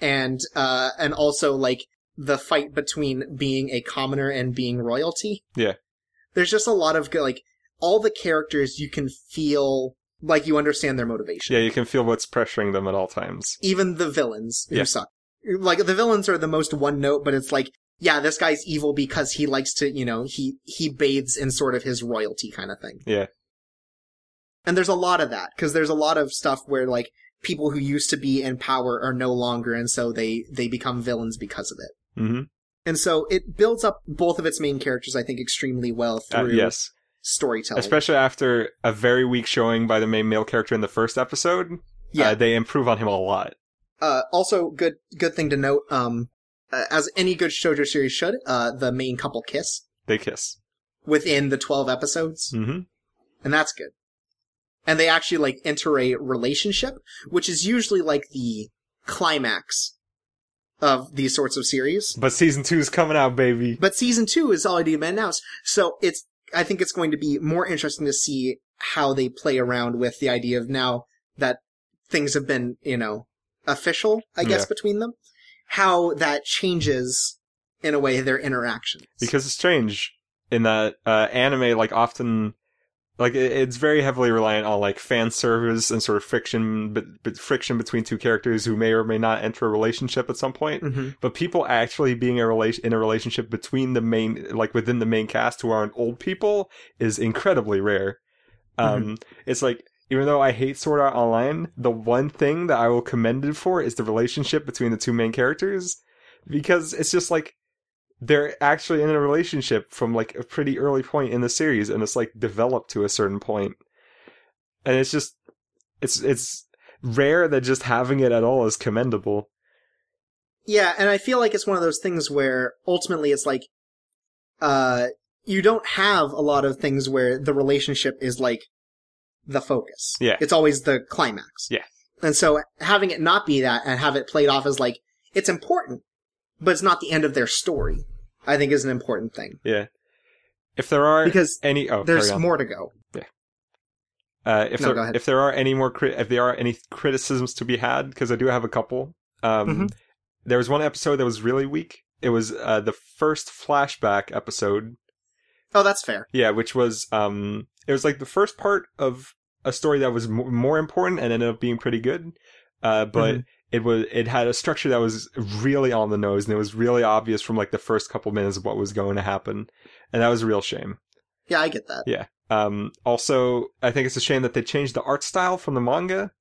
and uh and also like the fight between being a commoner and being royalty Yeah. there's just a lot of good like all the characters you can feel like you understand their motivation Yeah, you can feel what's pressuring them at all times. even the villains who Yeah. suck like the villains are the most one note but it's like yeah this guy's evil because he likes to you know he he bathes in sort of his royalty kind of thing Yeah. And there's a lot of that because there's a lot of stuff where like people who used to be in power are no longer, and so they they become villains because of it. hmm And so it builds up both of its main characters, I think, extremely well Uh, through yes. storytelling. Especially after a very weak showing by the main male character in the first episode. yeah. Uh, they improve on him a lot. Uh, also, good good thing to note. Um, uh, as any good shoujo series should, uh, the main couple kiss They kiss. within the twelve episodes, hmm and that's good. And they actually like enter a relationship, which is usually like the climax of these sorts of series. But season two is coming out, baby. But season two is already been announced, so it's. I think it's going to be more interesting to see how they play around with the idea of now that things have been, you know, official. I guess Yeah. between them, how that changes in a way their interactions. because it's strange in that uh, anime like often like it, it's very heavily reliant on like fan service and sort of friction but, but friction between two characters who may or may not enter a relationship at some point Mhm. but people actually being a relation in a relationship between the main like within the main cast who aren't old people is incredibly rare um it's like even though I hate Sword Art Online, the one thing that I will commend it for is the relationship between the two main characters. Because it's just like they're actually in a relationship from like a pretty early point in the series and it's like developed to a certain point. And it's just it's it's rare that just having it at all is commendable. Yeah, and I feel like it's one of those things where ultimately it's like, uh, you don't have a lot of things where the relationship is like the focus. Yeah. It's always the climax. Yeah. And so having it not be that and have it played off as like, it's important, but it's not the end of their story, I think is an important thing. Yeah. If there are Because any oh there's more to go. Uh, if No, there go ahead. if there are any more cri- if there are any criticisms to be had, because I do have a couple. Um, Mhm. There was one episode that was really weak. It was uh, the first flashback episode. Oh, that's fair. Yeah, which was um, it was like the first part of a story that was mo- more important and ended up being pretty good. Uh, but Mhm. it was it had a structure that was really on the nose, and it was really obvious from like the first couple minutes of what was going to happen, and that was a real shame. Yeah, I get that. Yeah. Um, also, I think it's a shame that they changed the art style from the manga.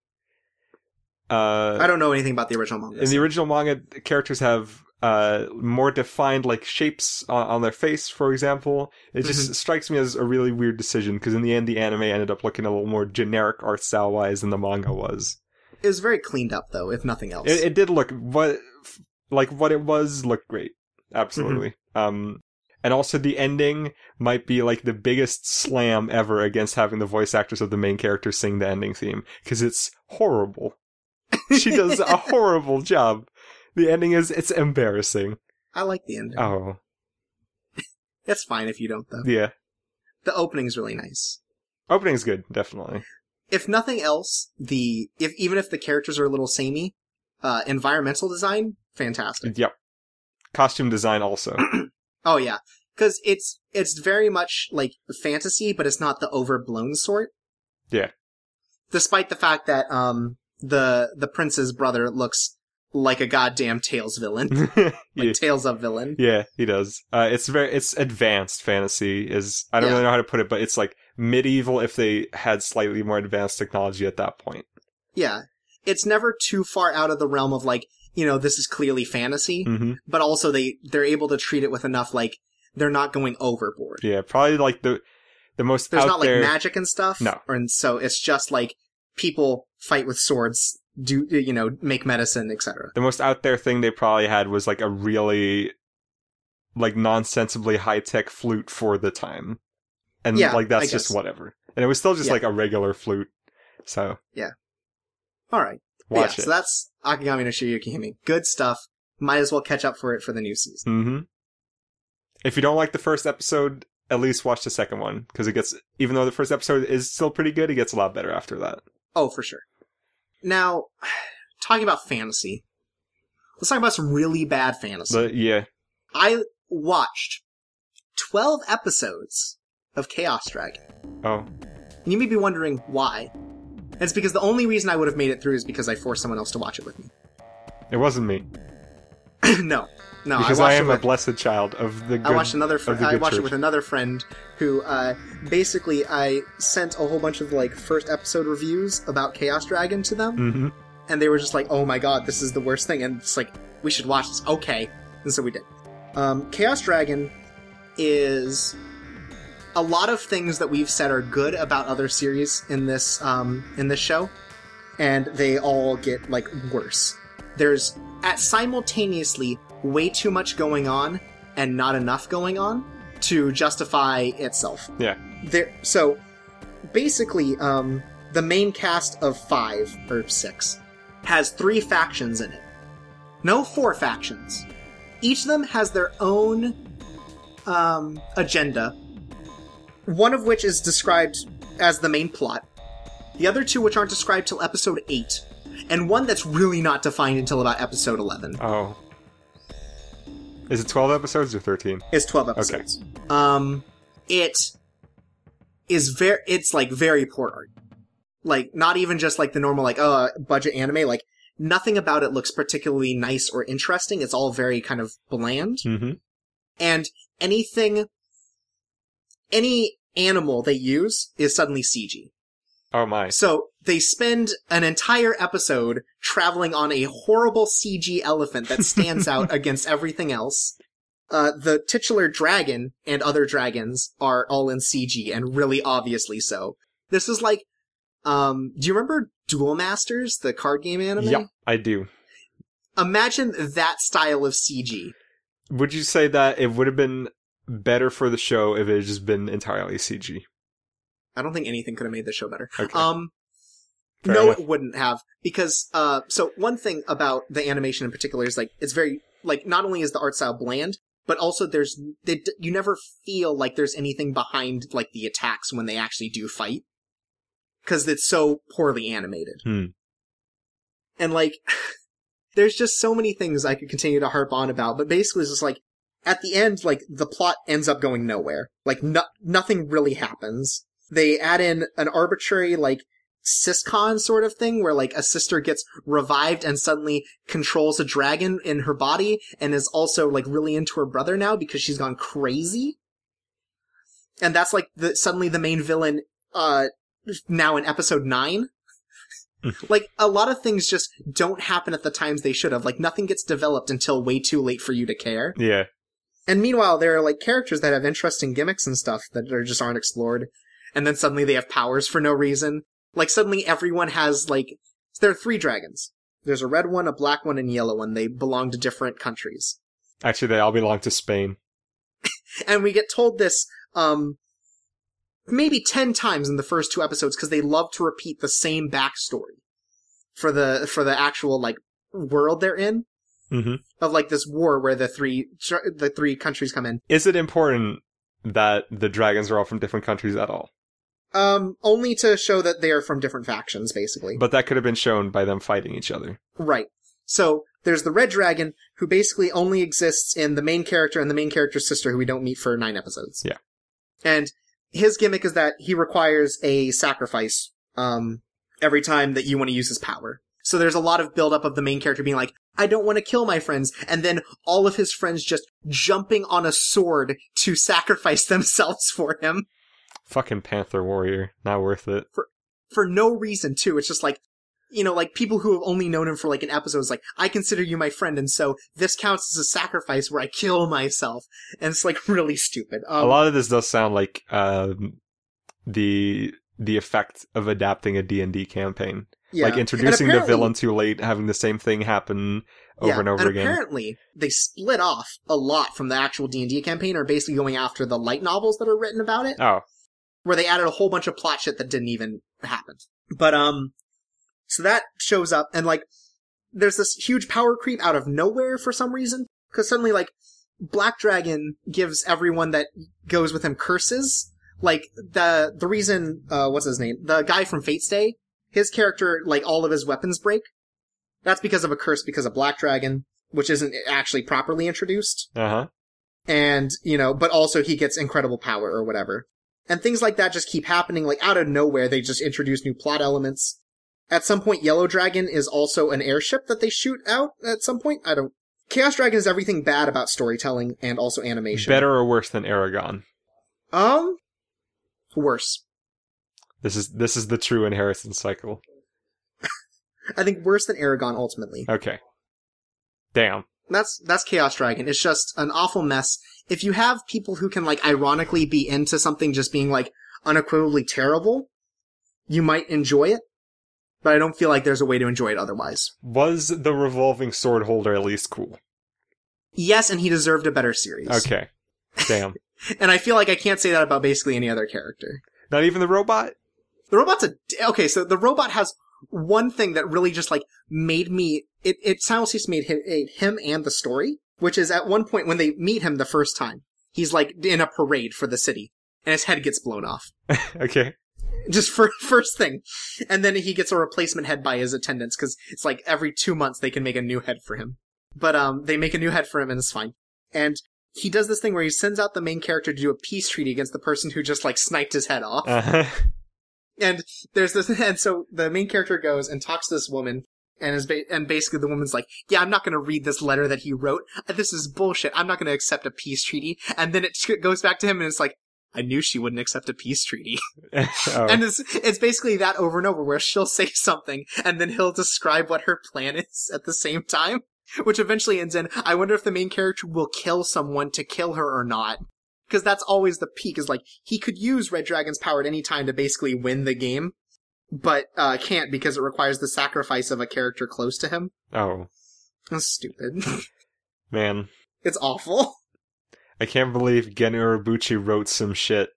Uh, I don't know anything about the original manga. in the original manga, the characters have uh, more defined like shapes on, on their face, for example. It just strikes me as a really weird decision because in the end, the anime ended up looking a little more generic art style wise than the manga was. it was very cleaned up though, if nothing else. It, it did look what like what it was looked great, absolutely. Um, and also the ending might be like the biggest slam ever against having the voice actors of the main characters sing the ending theme because it's horrible. she does a <laughs> horrible job. The ending is it's embarrassing. I like the ending. Oh <laughs> It's fine if you don't though. yeah, The opening's really nice. opening's good, definitely. if nothing else, the if even if the characters are a little samey, uh, environmental design fantastic. Yep. Costume design also. <clears throat> Oh yeah, because it's it's very much like fantasy, but it's not the overblown sort. Yeah. Despite the fact that um the the prince's brother looks like a goddamn Tales villain, <laughs> like yeah. Tales of villain. Yeah, he does. Uh, it's very, it's advanced fantasy. Is I don't Yeah. really know how to put it, but it's like medieval if they had slightly more advanced technology at that point. Yeah, it's never too far out of the realm of like you know this is clearly fantasy, hmm but also they they're able to treat it with enough like they're not going overboard. Yeah, probably like the the most There's not like there. magic and stuff. No. and so it's just like people fight with swords, do you know, make medicine, etc. the most out there thing they probably had was like a really like nonsensibly high tech flute for the time, and Yeah, like that's just whatever. And it was still just Yeah. like a regular flute. So yeah, All right, watch yeah, it. so that's Akagami no Shirayuki Hime. Good stuff. Might as well catch up for it for the new season. hmm If you don't like the first episode, at least watch the second one because it gets. Even though the first episode is still pretty good, it gets a lot better after that. Oh, for sure. Now, <sighs> talking about fantasy, let's talk about some really bad fantasy. But yeah, I watched 12 episodes of Chaos Dragon. oh, And you may be wondering why. And it's because the only reason I would have made it through is because I forced someone else to watch it with me. it wasn't me <coughs> no. No, because I I, am it a blessed child of the. Good, I watched another fr- I watched it with another friend who uh basically I sent a whole bunch of like first episode reviews about Chaos Dragon to them hmm and they were just like, "Oh my god, this is the worst thing." And it's like, "We should watch this." Okay. And so we did. Um Chaos Dragon is a lot of things that we've said are good about other series in this um in this show and they all get like worse. There's at simultaneously way too much going on and not enough going on to justify itself. Yeah. There so basically um the main cast of 5 or 6 has 3 factions in it. No, 4 factions. Each of them has their own um agenda. One of which is described as the main plot the other two which aren't described till episode 8, and one that's really not defined until about episode 11. Oh, is it twelve episodes or thirteen? It's 12 episodes. Um, it is very, it's like very poor art. Like, not even just like the normal, like, uh, budget anime, like, nothing about it looks particularly nice or interesting. It's all very kind of bland. Mm-hmm. And anything, any animal they use is suddenly CG. Oh my. So they spend an entire episode traveling on a horrible CG elephant that stands <laughs> out against everything else. Uh, the titular dragon and other dragons are all in CG and really obviously so. This is like, um, do you remember Duel Masters, the card game anime? Yep, I do. Imagine that style of CG. Would you say that it would have been better for the show if it had just been entirely CG? I don't think anything could have made the show better. Okay. Um, Fair no, enough. it wouldn't have because uh, so one thing about the animation in particular is like it's very like not only is the art style bland, but also there's they, you never feel like there's anything behind like the attacks when they actually do fight because it's so poorly animated. Hmm. And like, <sighs> there's just so many things I could continue to harp on about, but basically it's just like at the end, like the plot ends up going nowhere. Like no- nothing really happens. They add in an arbitrary like siscon sort of thing where like a sister gets revived and suddenly controls a dragon in her body and is also like really into her brother now because she's gone crazy. And that's like the suddenly the main villain uh now in episode 9. <laughs> like a lot of things just don't happen at the times they should have. Like nothing gets developed until way too late for you to care. Yeah. And meanwhile, there are like characters that have interesting gimmicks and stuff that are just aren't explored. And then suddenly they have powers for no reason. Like suddenly everyone has like there are three dragons. There's a red one, a black one, and a yellow one. They belong to different countries. Actually, they all belong to Spain. <laughs> And we get told this um maybe 10 times in the first two episodes because they love to repeat the same backstory for the for the actual like world they're in hmm of like this war where the three the three countries come in. Is it important that the dragons are all from different countries at all? Um, only to show that they are from different factions, basically. But that could have been shown by them fighting each other. right. So there's the Red Dragon, who basically only exists in the main character and the main character's sister, who we don't meet for nine episodes. Yeah. And his gimmick is that he requires a sacrifice, um, every time that you want to use his power. So there's a lot of buildup of the main character being like, I don't want to kill my friends, and then all of his friends just jumping on a sword to <laughs> sacrifice themselves for him. Fucking Panther Warrior. Not worth it. for for no reason too. It's just like you know, like people who have only known him for like an episode is like, I consider you my friend, and so this counts as a sacrifice where I kill myself, and it's like <laughs> really stupid. Um, a lot of this does sound like um, the the effect of adapting a D&D campaign. yeah. Like introducing the villain too late, having the same thing happen over yeah, and over again. Apparently, they split off a lot from the actual D and D campaign, or basically going after the light novels that are written about it, Oh, where they added a whole bunch of plot shit that didn't even happen. But um, so that shows up, and like, there's this huge power creep out of nowhere for some reason, because suddenly like, Black Dragon gives everyone that goes with him curses. Like the the reason, uh, what's his name? The guy from Fate Stay, his character, like all of his weapons break. That's because of a curse because of Black Dragon, which isn't actually properly introduced. uh huh. And, you know, but also he gets incredible power or whatever. And things like that just keep happening, like out of nowhere, they just introduce new plot elements. At some point, Yellow Dragon is also an airship that they shoot out at some point. I don't. Chaos Dragon is everything bad about storytelling and also animation. Better or worse than Eragon? Um, worse. This is this is the true inheritance cycle. <laughs> I think worse than Eragon ultimately. Okay. Damn. That's that's Chaos Dragon. It's just an awful mess. If you have people who can like ironically be into something just being like unequivocally terrible, you might enjoy it. But I don't feel like there's a way to enjoy it otherwise. Was the revolving sword holder at least cool? Yes, and he deserved a better series. Okay. Damn. <laughs> And I feel like I can't say that about basically any other character. Not even the robot? The robot's a okay. So the robot has one thing that really just like made me. It it simultaneously made him, him and the story, which is at one point when they meet him the first time, he's like in a parade for the city, and his head gets blown off. <laughs> okay. Just for <laughs> first thing, and then he gets a replacement head by his attendants because it's like every two months they can make a new head for him. But um, they make a new head for him and it's fine. And he does this thing where he sends out the main character to do a peace treaty against the person who just like sniped his head off. Uh-huh. <laughs> And there's this, <laughs> and so the main character goes and talks to this woman, and is ba- and basically the woman's like, "Yeah, I'm not going to read this letter that he wrote. This is bullshit. I'm not going to accept a peace treaty." And then it goes back to him, and it's like, "I knew she wouldn't accept a peace treaty." <laughs> <laughs> oh. And it's it's basically that over and over, where she'll say something, and then he'll describe what her plan is at the same time, which eventually ends in, "I wonder if the main character will kill someone to kill her or not." Because that's always the peak. Is like he could use Red Dragon's power at any time to basically win the game, but uh, can't because it requires the sacrifice of a character close to him. oh, That's stupid. <laughs> man. it's awful. I can't believe Gen Urobuchi wrote some shit.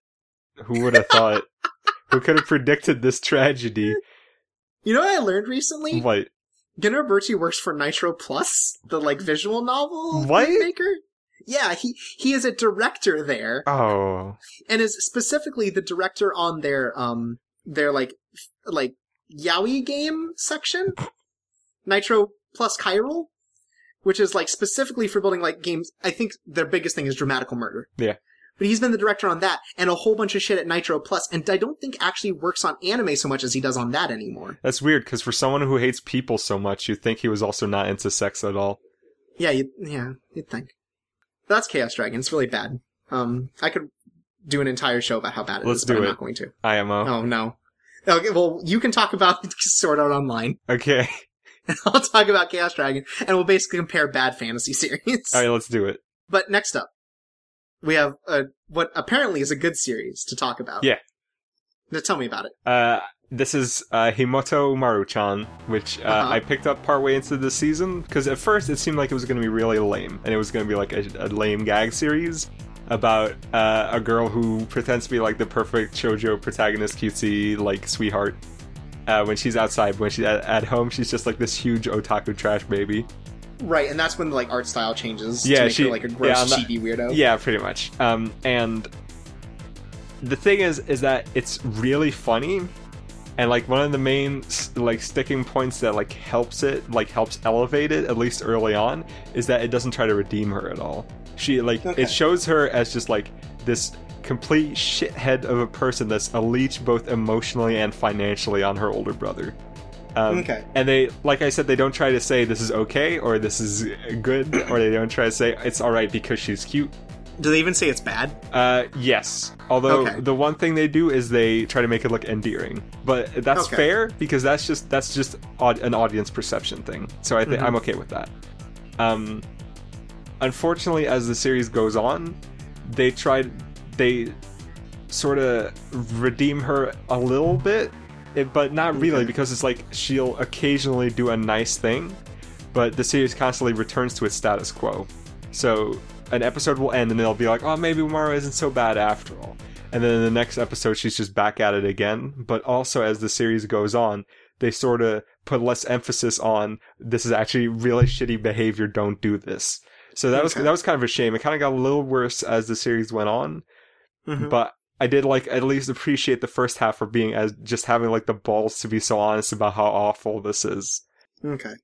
Who would have thought? <laughs> Who could have predicted this tragedy? You know what I learned recently? What? Gen Urobuchi works for Nitro Plus, the like visual novel What? maker. Yeah, he he is a director there, Oh. and is specifically the director on their um their like like Yaoi game section, <laughs> Nitro Plus Chiral, which is like specifically for building like games. I think their biggest thing is dramatical murder. Yeah. But he's been the director on that and a whole bunch of shit at Nitro Plus, and I don't think actually works on anime so much as he does on that anymore. That's weird, because for someone who hates people so much, you'd think he was also not into sex at all. Yeah, you, yeah, you'd think. But that's Chaos Dragon. It's really bad. Um, I could do an entire show about how bad it is, Let's but do I'm it. not going to. IMO. Oh no. Okay, well, you can talk about <laughs> Sword Art Online, Okay. and <laughs> I'll talk about Chaos Dragon, and we'll basically compare bad fantasy <laughs> series. Alright, let's do it. But next up, we have uh what apparently is a good series to talk about. Yeah. Now tell me about it. Uh, this is uh, Himouto Umaru-chan, which uh, Uh-huh. I picked up partway into the season because at first it seemed like it was going to be really lame, and it was going to be like a, a lame gag series about uh, a girl who pretends to be like the perfect shoujo protagonist, cutesy like sweetheart. Uh, when she's outside, when she's at, at home, she's just like this huge otaku trash baby. Right, and that's when the like art style changes Yeah, to make she- her like a gross I'm chibi weirdo. Yeah, pretty much. Um, and the thing is, is that it's really funny, and like one of the main like sticking points that like helps it, like helps elevate it at least early on, is that it doesn't try to redeem her at all. She like Okay. it shows her as just like this complete shithead of a person that's a leech both emotionally and financially on her older brother. Um, Okay. And they, like I said, they don't try to say this is okay or this is good, or they don't try to say it's all right because she's cute. Do they even say it's bad? Uh, yes. Although Okay. the one thing they do is they try to make it look endearing, but that's Okay. fair because that's just that's just aud- an audience perception thing. So I think Mhm. I'm okay with that. Um, unfortunately, as the series goes on, they tried they sort of redeem her a little bit, it, but not really Okay. because it's like she'll occasionally do a nice thing, but the series constantly returns to its status quo. So an episode will end and they'll be like, oh, maybe Umaru isn't so bad after all. And then in the next episode, she's just back at it again. But also, as the series goes on, they sort of put less emphasis on this is actually really shitty behavior. Don't do this. So that was that was kind of a shame. It kind of got a little worse as the series went on, Mhm. but I did like at least appreciate the first half for being as just having like the balls to be so honest about how awful this is. Okay.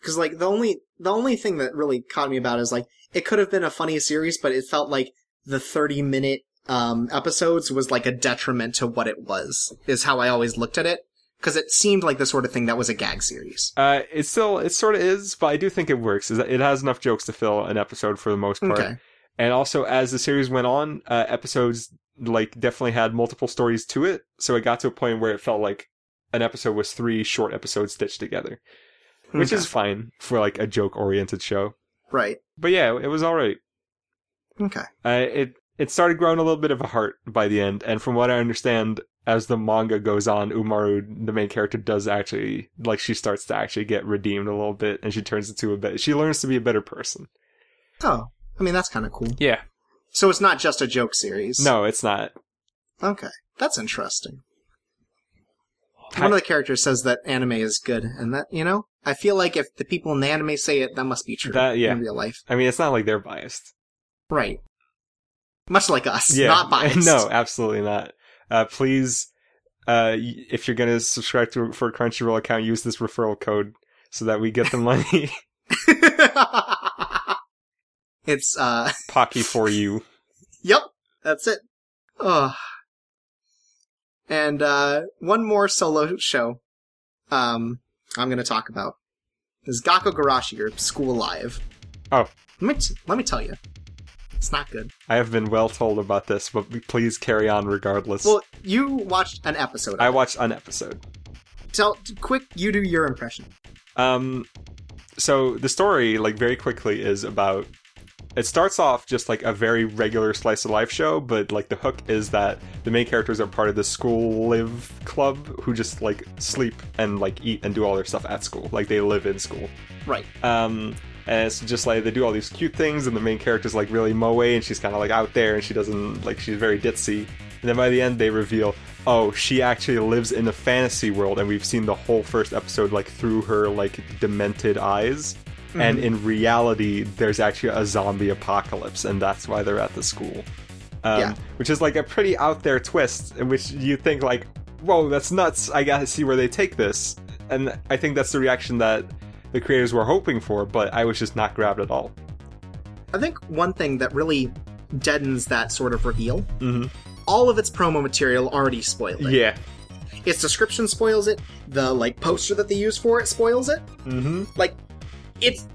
Because like the only the only thing that really caught me about is like it could have been a funny series, but it felt like the thirty minute um episodes was like a detriment to what it was. Is how I always looked at it because it seemed like the sort of thing that was a gag series. Uh, it still it sort of is, but I do think it works. Is it has enough jokes to fill an episode for the most part. Okay. And also, as the series went on, uh, episodes like definitely had multiple stories to it. So it got to a point where it felt like an episode was three short episodes stitched together, which Okay. is fine for like a joke oriented show. right. But yeah, it was all right. Okay. Uh, it it started growing a little bit of a heart by the end, and from what I understand, as the manga goes on, Umaru, the main character, does actually like she starts to actually get redeemed a little bit, and she turns into a bit. She learns to be a better person. Oh, I mean that's kind of cool. Yeah. So it's not just a joke series. No, it's not. Okay, that's interesting. One of the characters says that anime is good, and that you know, I feel like if the people in the anime say it, that must be true. That- yeah. in real life, I mean, it's not like they're biased. right? Much like us, Yeah. not biased. <laughs> no, absolutely not. Uh, please, uh, y- if you're gonna subscribe to for a Crunchyroll account, use this referral code so that we get the money. <laughs> <laughs> it's uh, Pocky for you. yep, that's it. Ugh. And uh, one more solo show, um, I'm gonna talk about is Gakko Gurashi or School Live. Oh. let me t- let me tell you, it's not good. I have been well told about this, but please carry on regardless. Well, you watched an episode. I it. watched an episode. Tell quick. You do your impression. Um, so the story, like very quickly, is about. It starts off just like a very regular slice of life show, but like the hook is that the main characters are part of the school live club who just like sleep and like eat and do all their stuff at school, like they live in school. Right. Um, and it's just like they do all these cute things, and the main character's like really moe, and she's kind of like out there, and she doesn't like she's very ditzy. And then by the end, they reveal, oh, she actually lives in a fantasy world, and we've seen the whole first episode like through her like demented eyes. And in reality, there's actually a zombie apocalypse, and that's why they're at the school. Um, Yeah. Which is like a pretty out there twist, in which you think like, whoa, that's nuts. I gotta see where they take this. And I think that's the reaction that the creators were hoping for, but I was just not grabbed at all. I think one thing that really deadens that sort of reveal, Mm-hmm. all of its promo material already spoiled it. Yeah. Its description spoils it. The like poster that they use for it spoils it. Mm-hmm. Like, it's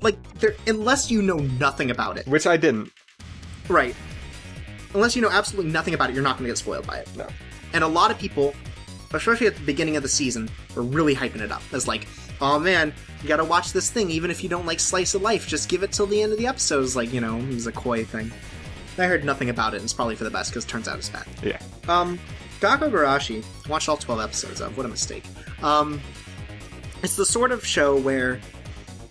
like there unless you know nothing about it. Which I didn't. Right. Unless you know absolutely nothing about it, you're not going to get spoiled by it. No. And a lot of people, especially at the beginning of the season, were really hyping it up as like, oh man, you gotta watch this thing even if you don't like slice of life. Just give it till the end of the episodes, like, you know, it was a coy thing. I heard nothing about it, and it's probably for the best because it turns out it's bad. Yeah. Um, Gakko Gurashi, watched all 12 episodes of. What a mistake. Um, it's the sort of show where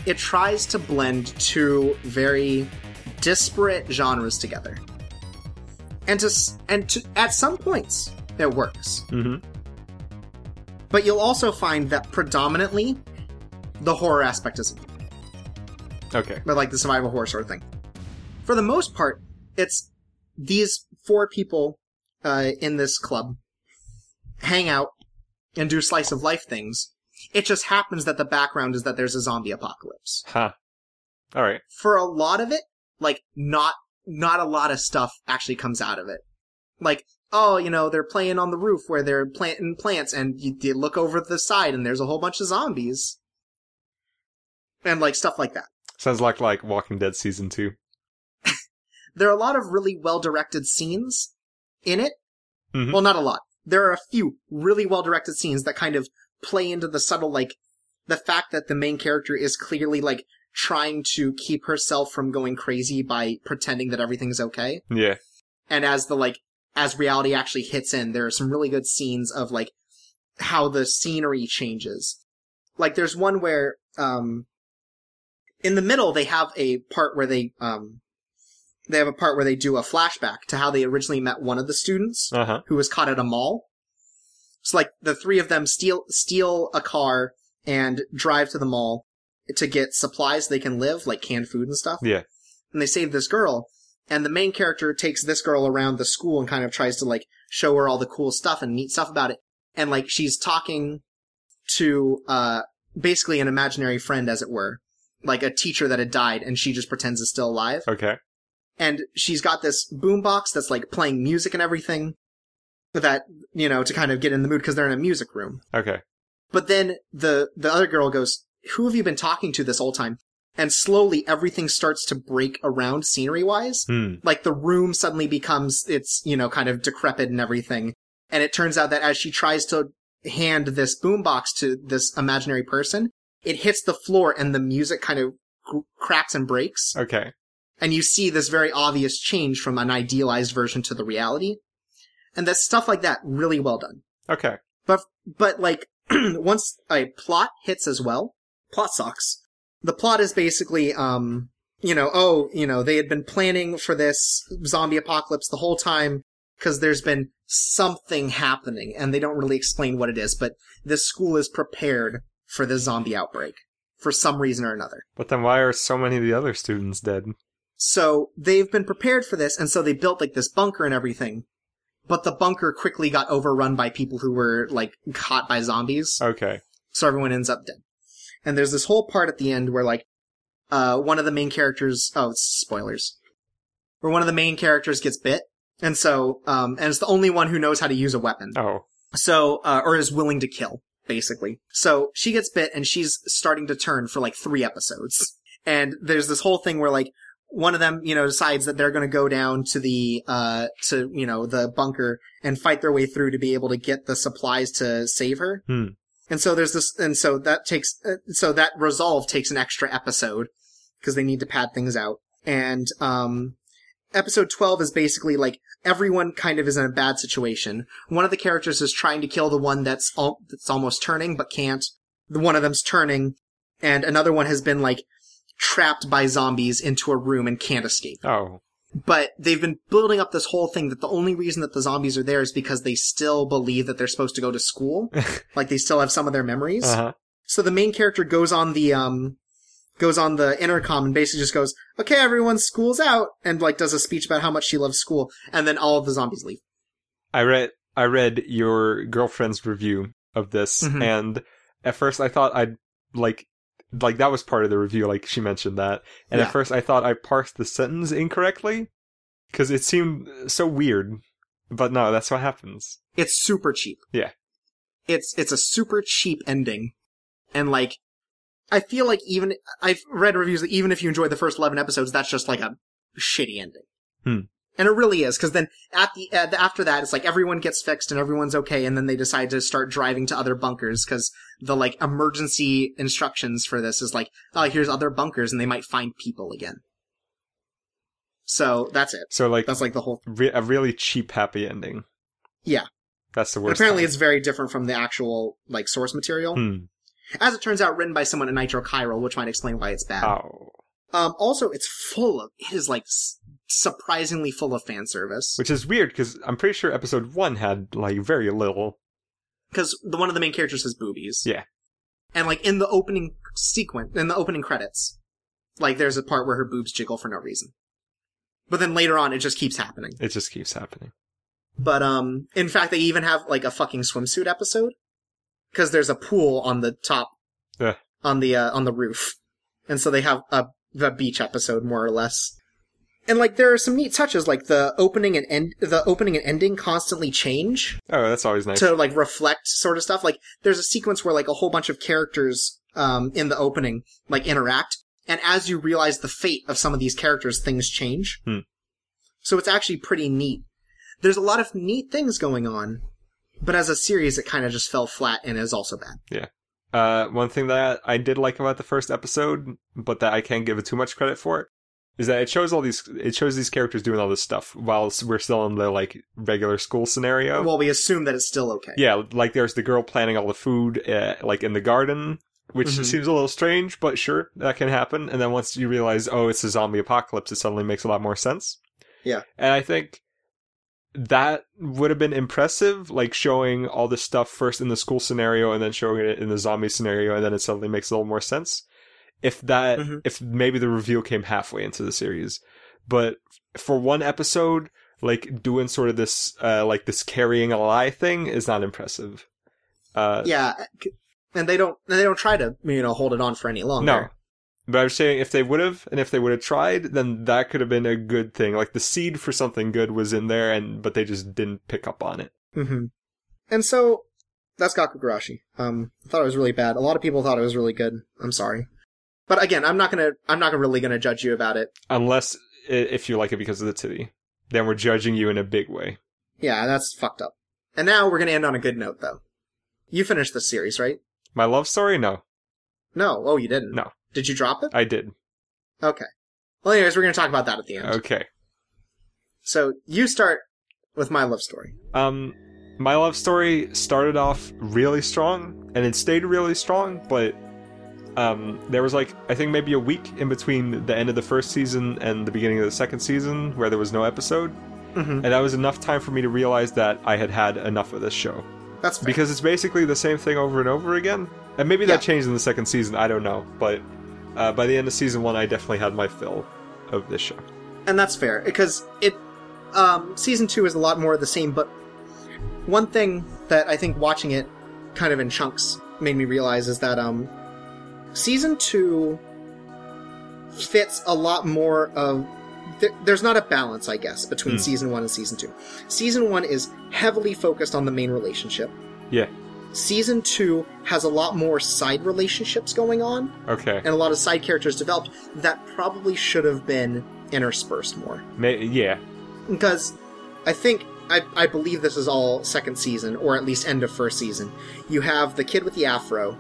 it tries to blend two very disparate genres together. And to and to at some points it works. Mm-hmm. But you'll also find that predominantly the horror aspect is Okay. but like the survival horror sort of thing. For the most part, it's these four people uh, in this club hang out and do slice of life things. It just happens that the background is that there's a zombie apocalypse. Huh. All right. For a lot of it, like not not a lot of stuff actually comes out of it. Like, oh, you know, they're playing on the roof where they're planting plants, and you, you look over the side and there's a whole bunch of zombies, and like stuff like that. Sounds like like Walking Dead season two. <laughs> there are a lot of really well directed scenes in it. Mhm. Well, not a lot. There are a few really well directed scenes that kind of play into the subtle, like, the fact that the main character is clearly, like, trying to keep herself from going crazy by pretending that everything's okay. Yeah. And as the, like, as reality actually hits in, there are some really good scenes of, like, how the scenery changes. Like, there's one where, um, in the middle, they have a part where they, um, they have a part where they do a flashback to how they originally met one of the students Uh huh. who was caught at a mall. So like the three of them steal steal a car and drive to the mall to get supplies they can live, like canned food and stuff. Yeah. And they save this girl, and the main character takes this girl around the school and kind of tries to like show her all the cool stuff and neat stuff about it. And like she's talking to uh basically an imaginary friend, as it were, like a teacher that had died, and she just pretends is still alive Okay. and she's got this boombox that's like playing music and everything that you know to kind of get in the mood because they're in a music room Okay. but then the the other girl goes who have you been talking to this whole time and slowly everything starts to break around scenery wise Hmm. like the room suddenly becomes it's you know kind of decrepit and everything and it turns out that as she tries to hand this boombox to this imaginary person it hits the floor and the music kind of cracks and breaks Okay. and you see this very obvious change from an idealized version to the reality. And that stuff like that really well done. Okay. But but like <clears throat> once a plot hits as well, plot sucks. The plot is basically um you know, oh, you know, they had been planning for this zombie apocalypse the whole time because there's been something happening and they don't really explain what it is, but this school is prepared for the zombie outbreak for some reason or another. But then why are so many of the other students dead? So they've been prepared for this, and so they built like this bunker and everything. But the bunker quickly got overrun by people who were like caught by zombies, Okay. so everyone ends up dead. And there's this whole part at the end where like uh one of the main characters oh it's spoilers. Where one of the main characters gets bit, and so um and it's the only one who knows how to use a weapon. Oh. So, uh, or is willing to kill, basically. So she gets bit and she's starting to turn for like three episodes. And there's this whole thing where like one of them, you know, decides that they're going to go down to the, uh, to, you know, the bunker and fight their way through to be able to get the supplies to save her. Hmm. And so there's this, and so that takes, uh, so that resolve takes an extra episode because they need to pad things out. And, um, episode 12 is basically like everyone kind of is in a bad situation. One of the characters is trying to kill the one that's al- that's almost turning but can't. The one of them's turning and another one has been like trapped by zombies into a room and can't escape. Oh. But they've been building up this whole thing that the only reason that the zombies are there is because they still believe that they're supposed to go to school. <laughs> like they still have some of their memories. Uh huh. So the main character goes on the um goes on the intercom and basically just goes, "Okay, everyone, school's out," and like does a speech about how much she loves school, and then all of the zombies leave. I read I read your girlfriend's review of this, Mhm. and at first I thought I'd like like that was part of the review, like she mentioned that, and Yeah. at first I thought I parsed the sentence incorrectly because it seemed so weird, but no, that's what happens. It's super cheap. Yeah. It's it's a super cheap ending, and like I feel like even I've read reviews that even if you enjoy the first eleven episodes, that's just like a shitty ending. Hmm. And it really is because then at the uh, after that, it's like everyone gets fixed and everyone's okay, and then they decide to start driving to other bunkers because the like emergency instructions for this is like, oh, here's other bunkers, and they might find people again. So that's it. So like That's like the whole. re- a really cheap happy ending. Yeah. That's the and worst. apparently, kind. it's very different from the actual like source material. Hmm. As it turns out, written by someone at Nitro Chiral, which might explain why it's bad. Oh. Um, also, it's full of, it is like surprisingly full of fan service. Which is weird because I'm pretty sure episode one had like very little. Because the one of the main characters has boobies. Yeah. And like in the opening sequence, in the opening credits, like there's a part where her boobs jiggle for no reason. But then later on, it just keeps happening. It just keeps happening. But um, in fact, they even have like a fucking swimsuit episode because there's a pool on the top, Yeah. on the uh, on the roof, and so they have a the beach episode more or less. And like there are some neat touches, like the opening and end, the opening and ending constantly change Oh, that's always nice. to like reflect sort of stuff. Like there's a sequence where like a whole bunch of characters um in the opening like interact, and as you realize the fate of some of these characters, things change. Hmm. So it's actually pretty neat. There's a lot of neat things going on, but as a series, it kind of just fell flat and is also bad. Yeah uh, one thing that I did like about the first episode, but that I can't give it too much credit for, is that it shows all these it shows these characters doing all this stuff while we're still in the like regular school scenario. Well, we assume that it's still okay. yeah, like there's the girl planning all the food, uh, like in the garden, which Mhm. seems a little strange, but sure, that can happen. And then once you realize, oh, it's a zombie apocalypse, it suddenly makes a lot more sense. Yeah. And I think that would have been impressive, like showing all this stuff first in the school scenario and then showing it in the zombie scenario, and then it suddenly makes a little more sense. If that, Mhm. if maybe the reveal came halfway into the series, but for one episode, like doing sort of this, uh, like this carrying a lie thing is not impressive. Uh, Yeah, and they don't they don't try to you know hold it on for any longer. no. But I'm saying if they would have, and if they would have tried, then that could have been a good thing. Like the seed for something good was in there, and but they just didn't pick up on it. hmm And so that's Gakko Gurashi. Um, I thought it was really bad. A lot of people thought it was really good. I'm sorry, but again, I'm not gonna I'm not really gonna judge you about it. Unless if you like it because of the titty, then we're judging you in a big way. Yeah, that's fucked up. And now we're gonna end on a good note, though. You finished this series, right? My love story? No, No. Oh, you didn't. No. Did you drop it? I did. Okay. Well, anyways, we're gonna talk about that at the end. Okay. So you start with my love story. Um, my love story started off really strong, and it stayed really strong, but um, there was like I think maybe a week in between the end of the first season and the beginning of the second season where there was no episode, Mm-hmm. and that was enough time for me to realize that I had had enough of this show That's fair. because it's basically the same thing over and over again. And maybe Yeah. that changed in the second season. I don't know, but uh, by the end of season one, I definitely had my fill of this show. and that's fair because it um, season two is a lot more of the same but one thing that i think watching it kind of in chunks made me realize is that um, season two fits a lot more of th- there's not a balance i guess between Hmm. season one and season two season one is heavily focused on the main relationship Yeah. season two has a lot more side relationships going on Okay. and a lot of side characters developed that probably should have been interspersed more May- yeah. because I think I, I believe this is all second season or at least end of first season. You have the kid with the afro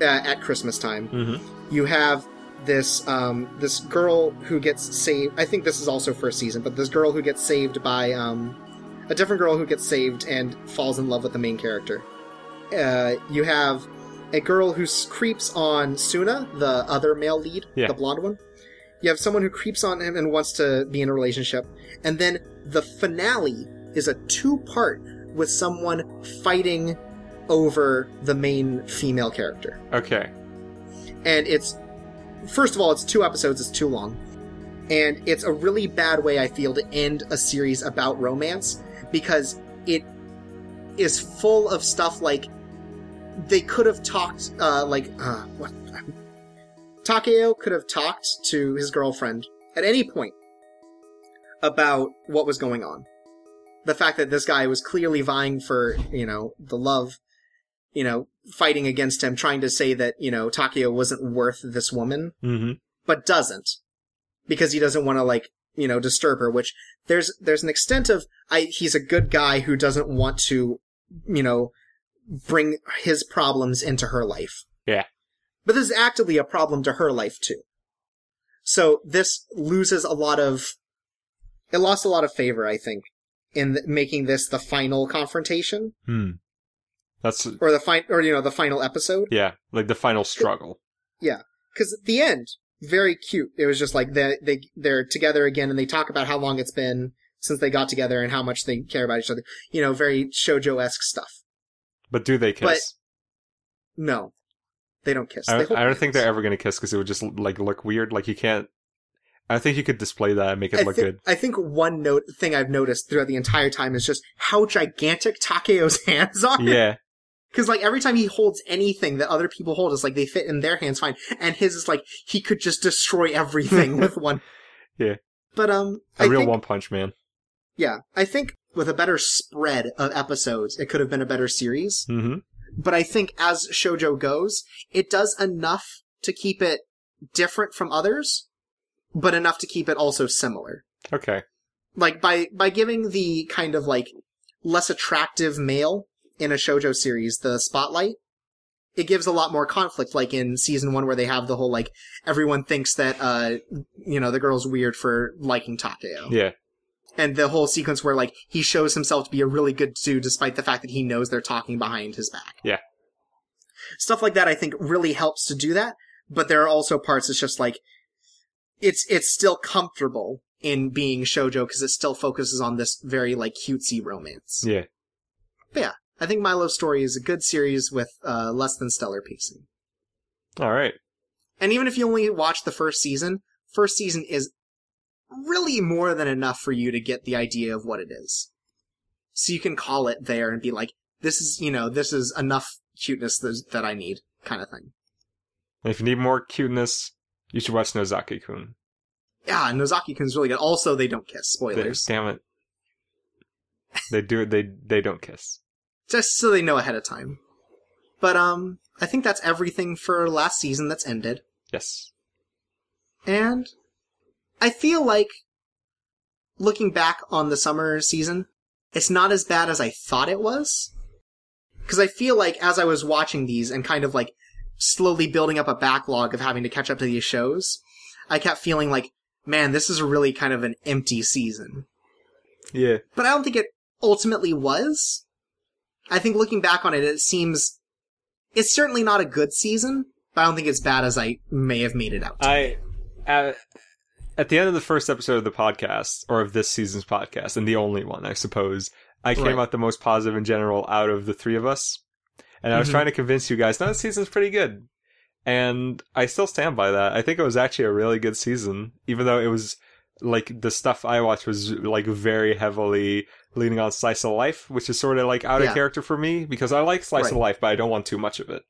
uh, at Christmas time. Mm-hmm. You have this um, this girl who gets saved. I think this is also first season, but this girl who gets saved by um, a different girl who gets saved and falls in love with the main character. Uh, you have a girl who creeps on Suna, the other male lead, Yeah. the blonde one. You have someone who creeps on him and wants to be in a relationship, and then the finale is a two-part with someone fighting over the main female character. Okay. and it's first of all it's two episodes it's too long. And it's a really bad way i feel to end a series about romance because it is full of stuff like they could have talked uh like uh what? Takeo could have talked to his girlfriend at any point about what was going on. The fact that this guy was clearly vying for you know the love you know fighting against him trying to say that you know takeo wasn't worth this woman Mm-hmm. but doesn't because he doesn't want to like you know disturb her which there's there's an extent of i he's a good guy who doesn't want to you know bring his problems into her life Yeah. but this is actively a problem to her life too so this loses a lot of it lost a lot of favor i think in th- making this the final confrontation Hmm. That's or the fi- or you know the final episode yeah, like the final struggle. Yeah. Because at the end very cute it was just like they, they they're together again and they talk about how long it's been since they got together and how much they care about each other you know very shojo-esque stuff But do they kiss? But no they don't kiss I, don't- I don't think they're ever going to kiss because it would just like look weird. Like you can't. I think you could display that and make it I look think, good. I think one note thing I've noticed throughout the entire time is just how gigantic Takeo's <laughs> hands are. Yeah, Because like every time he holds anything that other people hold, it's like they fit in their hands fine, and his is like he could just destroy everything <laughs> with one. Yeah. But um, a I real think, One Punch Man. Yeah, I think with a better spread of episodes, it could have been a better series. Mm-hmm. But I think as shojo goes, it does enough to keep it different from others, but enough to keep it also similar. Okay. like by by giving the kind of like less attractive male in a shojo series the spotlight it gives a lot more conflict like in season 1 where they have the whole like everyone thinks that uh you know the girl's weird for liking Takeo Yeah. and the whole sequence where like he shows himself to be a really good dude despite the fact that he knows they're talking behind his back. Yeah. Stuff like that I think really helps to do that, but there are also parts it's just like it's it's still comfortable in being shojo because it still focuses on this very like cutesy romance. Yeah. But yeah. I think My Love Story is a good series with uh, less than stellar pacing. All right. And even if you only watch the first season, first season is really more than enough for you to get the idea of what it is. So you can call it there and be like, this is, you know, this is enough cuteness that, that I need, kind of thing. If you need more cuteness, you should watch Nozaki-kun. Yeah, Nozaki-kun's really good. Also, they don't kiss. Spoilers. Damn it. They do it. They they don't kiss. Just so they know ahead of time. But, um, I think that's everything for last season that's ended. Yes. And I feel like looking back on the summer season, it's not as bad as I thought it was. Cause I feel like as I was watching these and kind of like slowly building up a backlog of having to catch up to these shows, I kept feeling like, man, this is really kind of an empty season. Yeah. But I don't think it ultimately was. I think looking back on it, it seems, it's certainly not a good season, but I don't think it's bad as I may have made it out. to I at, at the end of the first episode of the podcast, or of this season's podcast, and the only one, I suppose, I came Right. out the most positive in general out of the three of us. And I was Mhm. trying to convince you guys, no, this season's pretty good. And I still stand by that. I think it was actually a really good season, even though it was like the stuff I watched was like very heavily leaning on slice of life, which is sort of like out of Yeah. character for me because I like slice of life, but I don't want too much of it.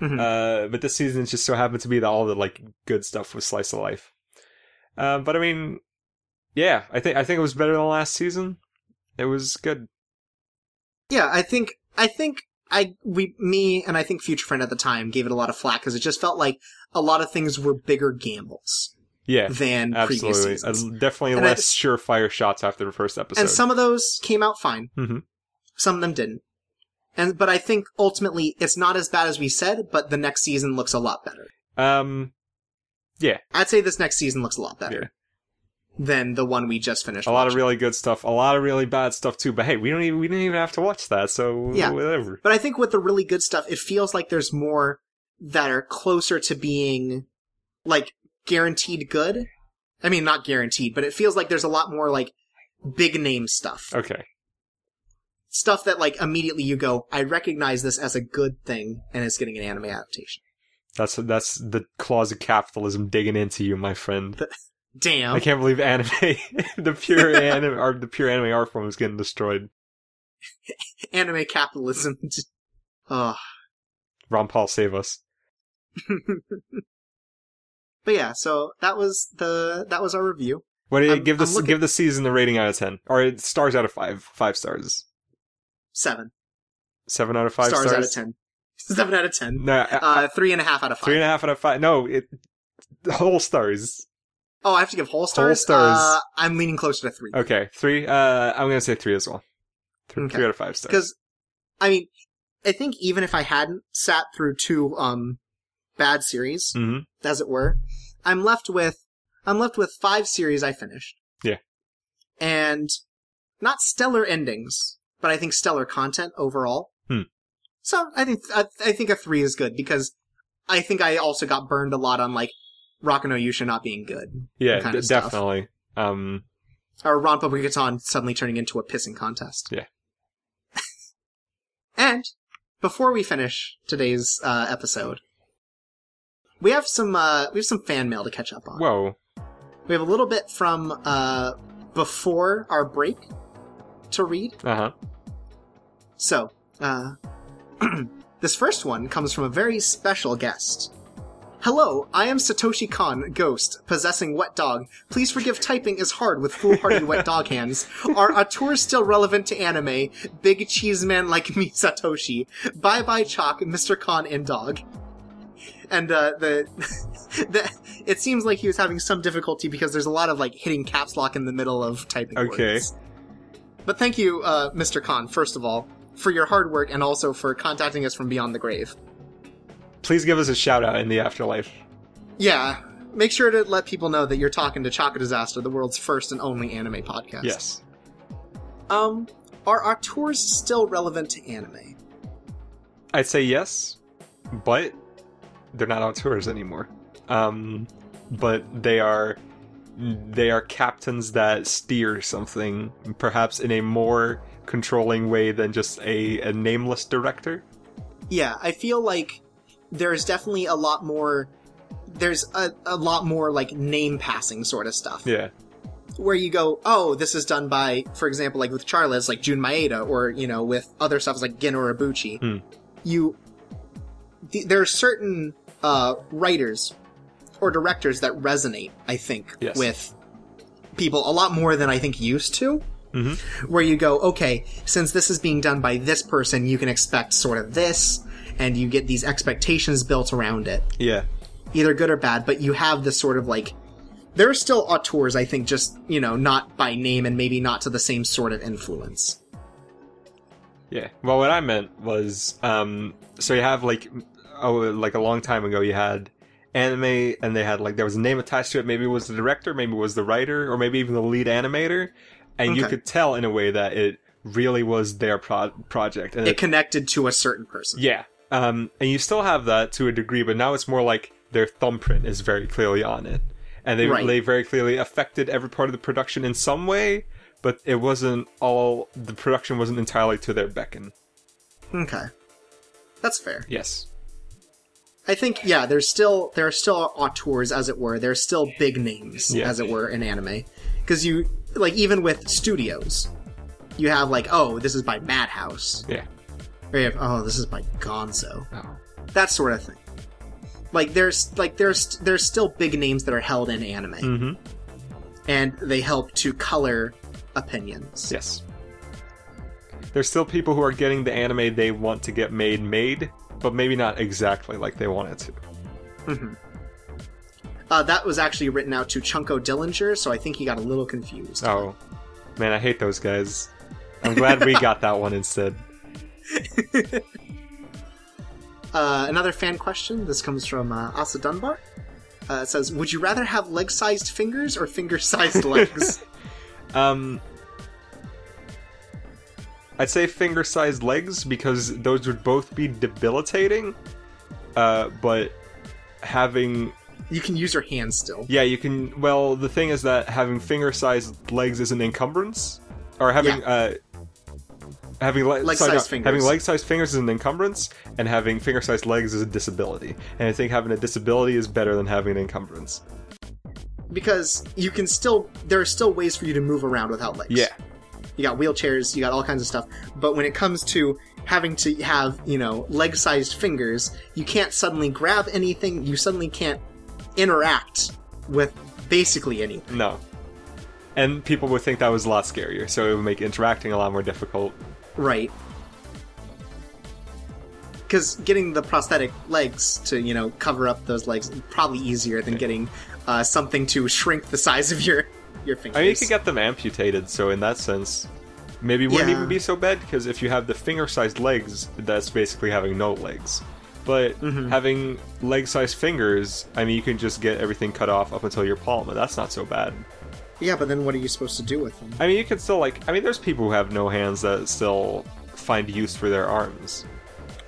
Mhm. Uh, but this season just so happened to be that all the like good stuff was slice of life. Uh, but I mean, yeah, I think I think it was better than last season. It was good. Yeah, I think I think I we me and I think Future Friend at the time gave it a lot of flack because it just felt like a lot of things were bigger gambles Yeah, than previous absolutely. seasons. Uh, definitely And less it's- surefire shots after the first episode. and some of those came out fine. Mhm. Some of them didn't. And but I think ultimately it's not as bad as we said, but the next season looks a lot better. um, yeah, I'd say this next season looks a lot better Yeah. than the one we just finished. a lot of really good stuff, a lot of really bad stuff too. But hey, we don't even we didn't even have to watch that, so Yeah. whatever. But I think with the really good stuff, it feels like there's more that are closer to being like guaranteed good. I mean, not guaranteed, but it feels like there's a lot more like big name stuff. Okay, Stuff that like immediately you go, I recognize this as a good thing and it's getting an anime adaptation. that's that's the claws of capitalism digging into you, my friend. Damn. I can't believe anime, <laughs> the pure anime, or the pure anime art form is getting destroyed. <laughs> Anime capitalism. <laughs> oh. Ron Paul, save us. But yeah, so that was the, that was our review. What do you I'm- give this? looking- Give the season the rating out of ten, or stars out of five. Five stars. Seven. Seven out of five stars, stars. out of ten. <laughs> Seven out of ten. No, I- Uh, three and a half out of five. three and a half out of five. No, it whole stars. Oh, I have to give whole stars. Whole stars. Uh, I'm leaning closer to three Okay, three. Uh, I'm gonna say three as well. Three, Okay. three out of five stars. because, I mean, I think even if I hadn't sat through two um bad series, hmm as it were, I'm left with I'm left with five series I finished. Yeah. and not stellar endings, but I think stellar content overall. Hmm. So I think I, I think a three is good because I think I also got burned a lot on like Rokka no Yuusha not being good. Yeah, kind of stuff. definitely. Um, or Rampo Kitan suddenly turning into a pissing contest. Yeah. <laughs> and before we finish today's uh, episode, we have some uh, we have some fan mail to catch up on. whoa. We have a little bit from uh, before our break to read. Uh huh. So, uh, <clears throat> this first one comes from a very special guest. Hello, I am Satoshi Kon, Ghost, possessing Wet Dog. Please forgive typing is hard with foolhardy Wet Dog hands. Are auteurs still relevant to anime? Big cheese man like me, Satoshi. Bye bye, Chalk, Mr. Kon, and Dog. And uh, the, <laughs> the it seems like he was having some difficulty because there's a lot of like hitting caps lock in the middle of typing. Okay. words. But thank you, uh, Mr. Kon, first of all, for your hard work and also for contacting us from beyond the grave. Please give us a shout out in the afterlife. Yeah, make sure to let people know that you're talking to Chaka Disaster, the world's first and only anime podcast. Yes. Um, are auteurs still relevant to anime? I'd say yes, but they're not on tours anymore. Um, but they are they are captains that steer something, perhaps in a more controlling way than just a, a nameless director. Yeah, I feel like there's definitely a lot more. There's a, a lot more like name passing sort of stuff. Yeah. where you go, oh, this is done by, for example, like with Charlotte, it's like Jun Maeda, or you know, with other stuff like Gen Urobuchi. Hmm. You, th- there are certain uh, writers or directors that resonate, I think, Yes. with people a lot more than I think used to. Mhm. Where you go, okay, since this is being done by this person, you can expect sort of this, and you get these expectations built around it Yeah. either good or bad, but you have this sort of like there are still auteurs, I think, just you know, not by name and maybe not to the same sort of influence. Yeah. Well, what I meant was, um, so you have like, oh, like a long time ago, you had anime, and they had like there was a name attached to it. Maybe it was the director, maybe it was the writer, or maybe even the lead animator, and you could tell in a way that it really was their pro- project. And It connected to a certain person. yeah. Um, and you still have that to a degree, but now it's more like their thumbprint is very clearly on it, and they Right. they very clearly affected every part of the production in some way. But it wasn't all the production wasn't entirely to their beckon. Okay, that's fair. Yes. I think yeah, there's still there are still auteurs, as it were. There's still big names, Yeah. as it were, in anime because you like even with studios, you have like oh, this is by Madhouse, Yeah. or you have oh, this is by Gonzo. Oh. that sort of thing. Like there's like there's there's still big names that are held in anime, Mm-hmm. and they help to color opinions. Yes. There's still people who are getting the anime they want to get made made, but maybe not exactly like they want it to. Uh, that was actually written out to Chunko Dillinger, so I think he got a little confused. Oh. Man, I hate those guys. I'm glad we got that one instead. <laughs> Uh, another fan question. This comes from uh, Asa Dunbar. Uh, it says, "Would you rather have leg-sized fingers or finger-sized legs?" <laughs> Um I'd say finger sized legs because those would both be debilitating. Uh, but having you can use your hands still. Yeah, you can. Well, the thing is that having finger-sized legs is an encumbrance, or having uh, having le- leg-sized sorry, fingers. having leg-sized fingers is an encumbrance, and having finger-sized legs is a disability. And I think having a disability is better than having an encumbrance. Because you can still, there are still ways for you to move around without legs. Yeah, You got wheelchairs, you got all kinds of stuff. But when it comes to having to have, you know, leg sized fingers, you can't suddenly grab anything, you suddenly can't interact with basically anything. no. And people would think that was a lot scarier, so it would make interacting a lot more difficult. Right. Because getting the prosthetic legs to, you know, cover up those legs is probably easier than getting uh, something to shrink the size of your your fingers. I mean, you could get them amputated, so in that sense, maybe it wouldn't even be so bad because if you have the finger-sized legs, that's basically having no legs. But Mm-hmm. having leg-sized fingers, I mean, you can just get everything cut off up until your palm, and that's not so bad. yeah, but then what are you supposed to do with them? I mean, you can still like. I mean, there's people who have no hands that still find use for their arms,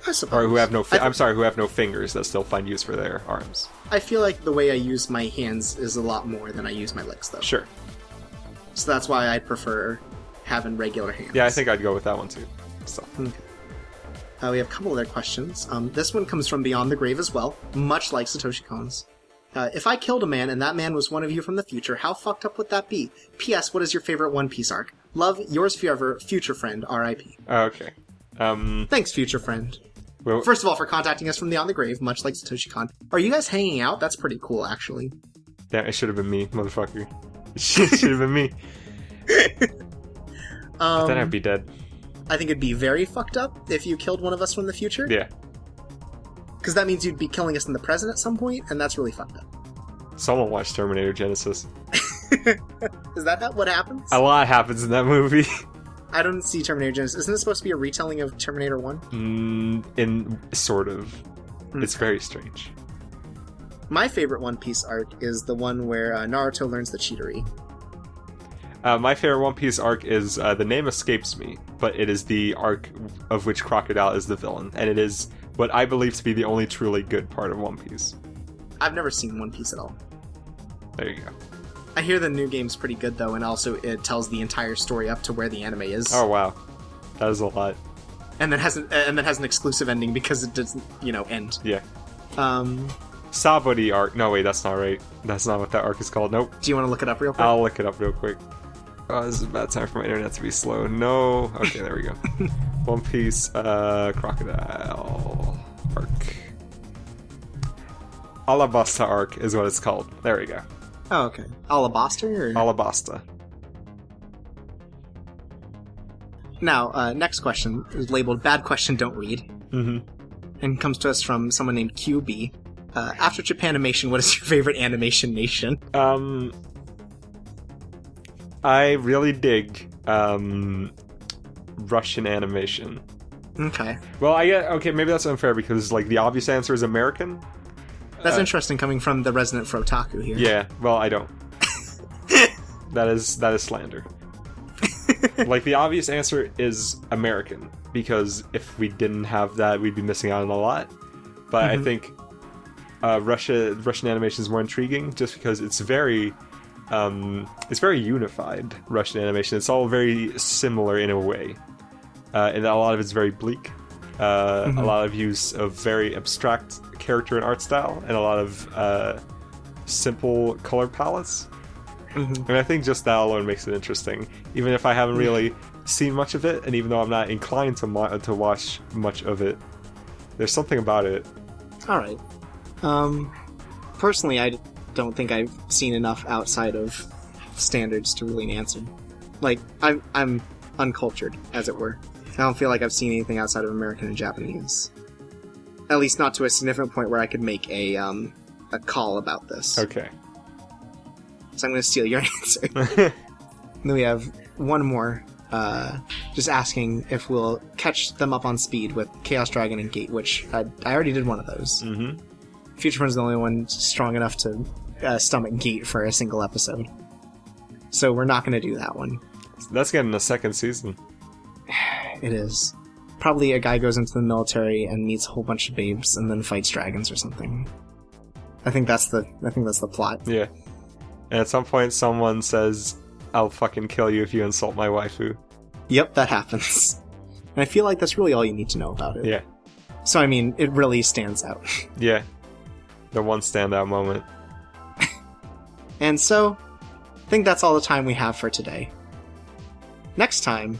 I suppose. or who have no. Fi- I, I'm sorry, who have no fingers that still find use for their arms. I feel like the way I use my hands is a lot more than I use my legs, though. Sure. So that's why I prefer having regular hands. Yeah, I think I'd go with that one too. So. Uh, we have a couple other questions. Um, this one comes from Beyond the Grave as well, much like Satoshi Kon's. Uh, if I killed a man and that man was one of you from the future, how fucked up would that be? P.S. What is your favorite One Piece arc? Love, yours forever, future friend, R.I.P. Okay. Um. Thanks, future friend. Well, First of all, for contacting us from Beyond the Grave, much like Satoshi Kon. Are you guys hanging out? That's pretty cool, actually. Yeah, it should have been me, motherfucker. It should have been me. <laughs> Um, Then I'd be dead. I think it'd be very fucked up if you killed one of us from the future. Yeah. Because that means you'd be killing us in the present at some point, and that's really fucked up. Someone watched Terminator Genisys. <laughs> Is that not what happens? A lot happens in that movie. <laughs> I don't see Terminator Genisys. Isn't it supposed to be a retelling of Terminator 1? mm, in sort of. Hmm. It's very strange. My favorite One Piece arc is the one where uh, Naruto learns the Chidori. Uh, my favorite One Piece arc is uh, the name escapes me, but it is the arc of which Crocodile is the villain, and it is what I believe to be the only truly good part of One Piece. I've never seen One Piece at all. There you go. I hear the new game's pretty good though, and also it tells the entire story up to where the anime is, Oh wow, that is a lot. and then has an, and then has an exclusive ending because it doesn't, you know, end. Yeah. Um, Sabori arc. No, wait, that's not right. That's not what that arc is called. Nope. do you want to look it up real quick? I'll look it up real quick. Oh, this is a bad time for my internet to be slow. No. Okay, there we go. <laughs> One Piece, uh, Crocodile arc. Alabasta arc is what it's called. There we go. Oh, okay. Alabaster? Or... Alabasta. Now, uh, next question is labeled "Bad Question, Don't Read," Mm-hmm. and comes to us from someone named QB. Uh, after Japanimation, what is your favorite animation nation? Um, I really dig um Russian animation. Okay, Well, I get okay. Maybe that's unfair because like the obvious answer is American. that's Uh, interesting coming from the resident Frotaku here. Yeah. Well, I don't. <laughs> that is that is slander. <laughs> like the obvious answer is American because if we didn't have that, we'd be missing out on a lot. But I Mhm. think uh, Russia Russian animation is more intriguing just because it's very um, it's very unified Russian animation. It's all very similar in a way, uh, and a lot of it's very bleak. Uh, Mhm. A lot of use of very abstract character and art style, and a lot of uh, simple color palettes. Mhm. And I think just that alone makes it interesting, even if I haven't really seen much of it, and even though I'm not inclined to mo- to watch much of it, there's something about it. All right. Um, personally, I don't think I've seen enough outside of standards to really answer. Like, I'm I'm uncultured, as it were. I don't feel like I've seen anything outside of American and Japanese. At least not to a significant point where I could make a um a call about this. Okay. So I'm going to steal your <laughs> answer. <laughs> Then we have one more, uh, just asking if we'll catch them up on speed with Chaos Dragon and Gate, which I, I already did one of those. hmm Future Friend's the only one strong enough to uh, stomach Gate for a single episode. So we're not going to do that one. That's getting a second season. <sighs> It is. Probably a guy goes into the military and meets a whole bunch of babes and then fights dragons or something. I think that's the I think that's the plot. Yeah. And at some point, someone says, "I'll fucking kill you if you insult my waifu." Yep, that happens. And I feel like that's really all you need to know about it. Yeah. So I mean, it really stands out. <laughs> Yeah. The one standout moment. <laughs> And so, I think that's all the time we have for today. Next time,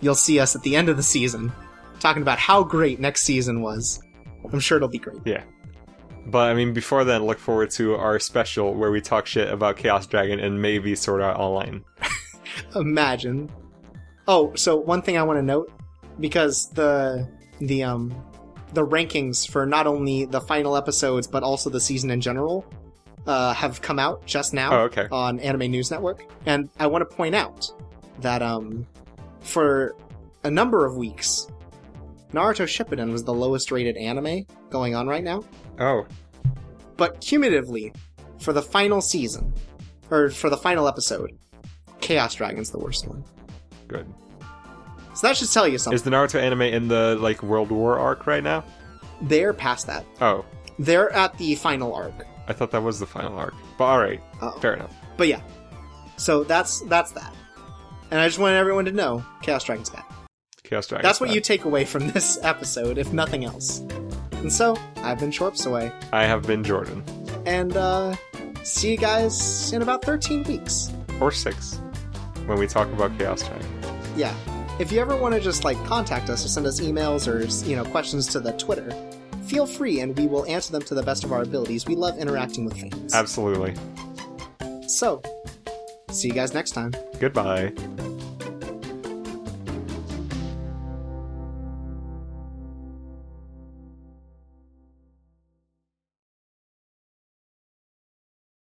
you'll see us at the end of the season talking about how great next season was. I'm sure it'll be great. Yeah. But I mean, before then, look forward to our special where we talk shit about Chaos Dragon and maybe Sword Art Online. <laughs> Imagine. Oh, so one thing I want to note because the the um the rankings for not only the final episodes but also the season in general uh, have come out just now. Oh, okay. on Anime News Network. And I want to point out that um, for a number of weeks, Naruto Shippuden was the lowest rated anime going on right now. Oh, But cumulatively, for the final season, or for the final episode, Chaos Dragon's the worst one. good. So that should tell you something. Is the Naruto anime in the like World War arc right now? They're past that. Oh, They're at the final arc. I thought that was the final arc. But all right, fair enough. But yeah, so that's that's that. And I just wanted everyone to know Chaos Dragon's bad. Chaos Dragon. That's what you take away from this <laughs> episode, if nothing else. And so, I've been Shorps away, I have been Jordan and uh, see you guys in about 13 weeks. or six when we talk about Chaos Dragon. Yeah. If you ever want to just like contact us or send us emails or you know questions to the Twitter, feel free and we will answer them to the best of our abilities. We love interacting with fans. Absolutely. So, see you guys next time. Goodbye.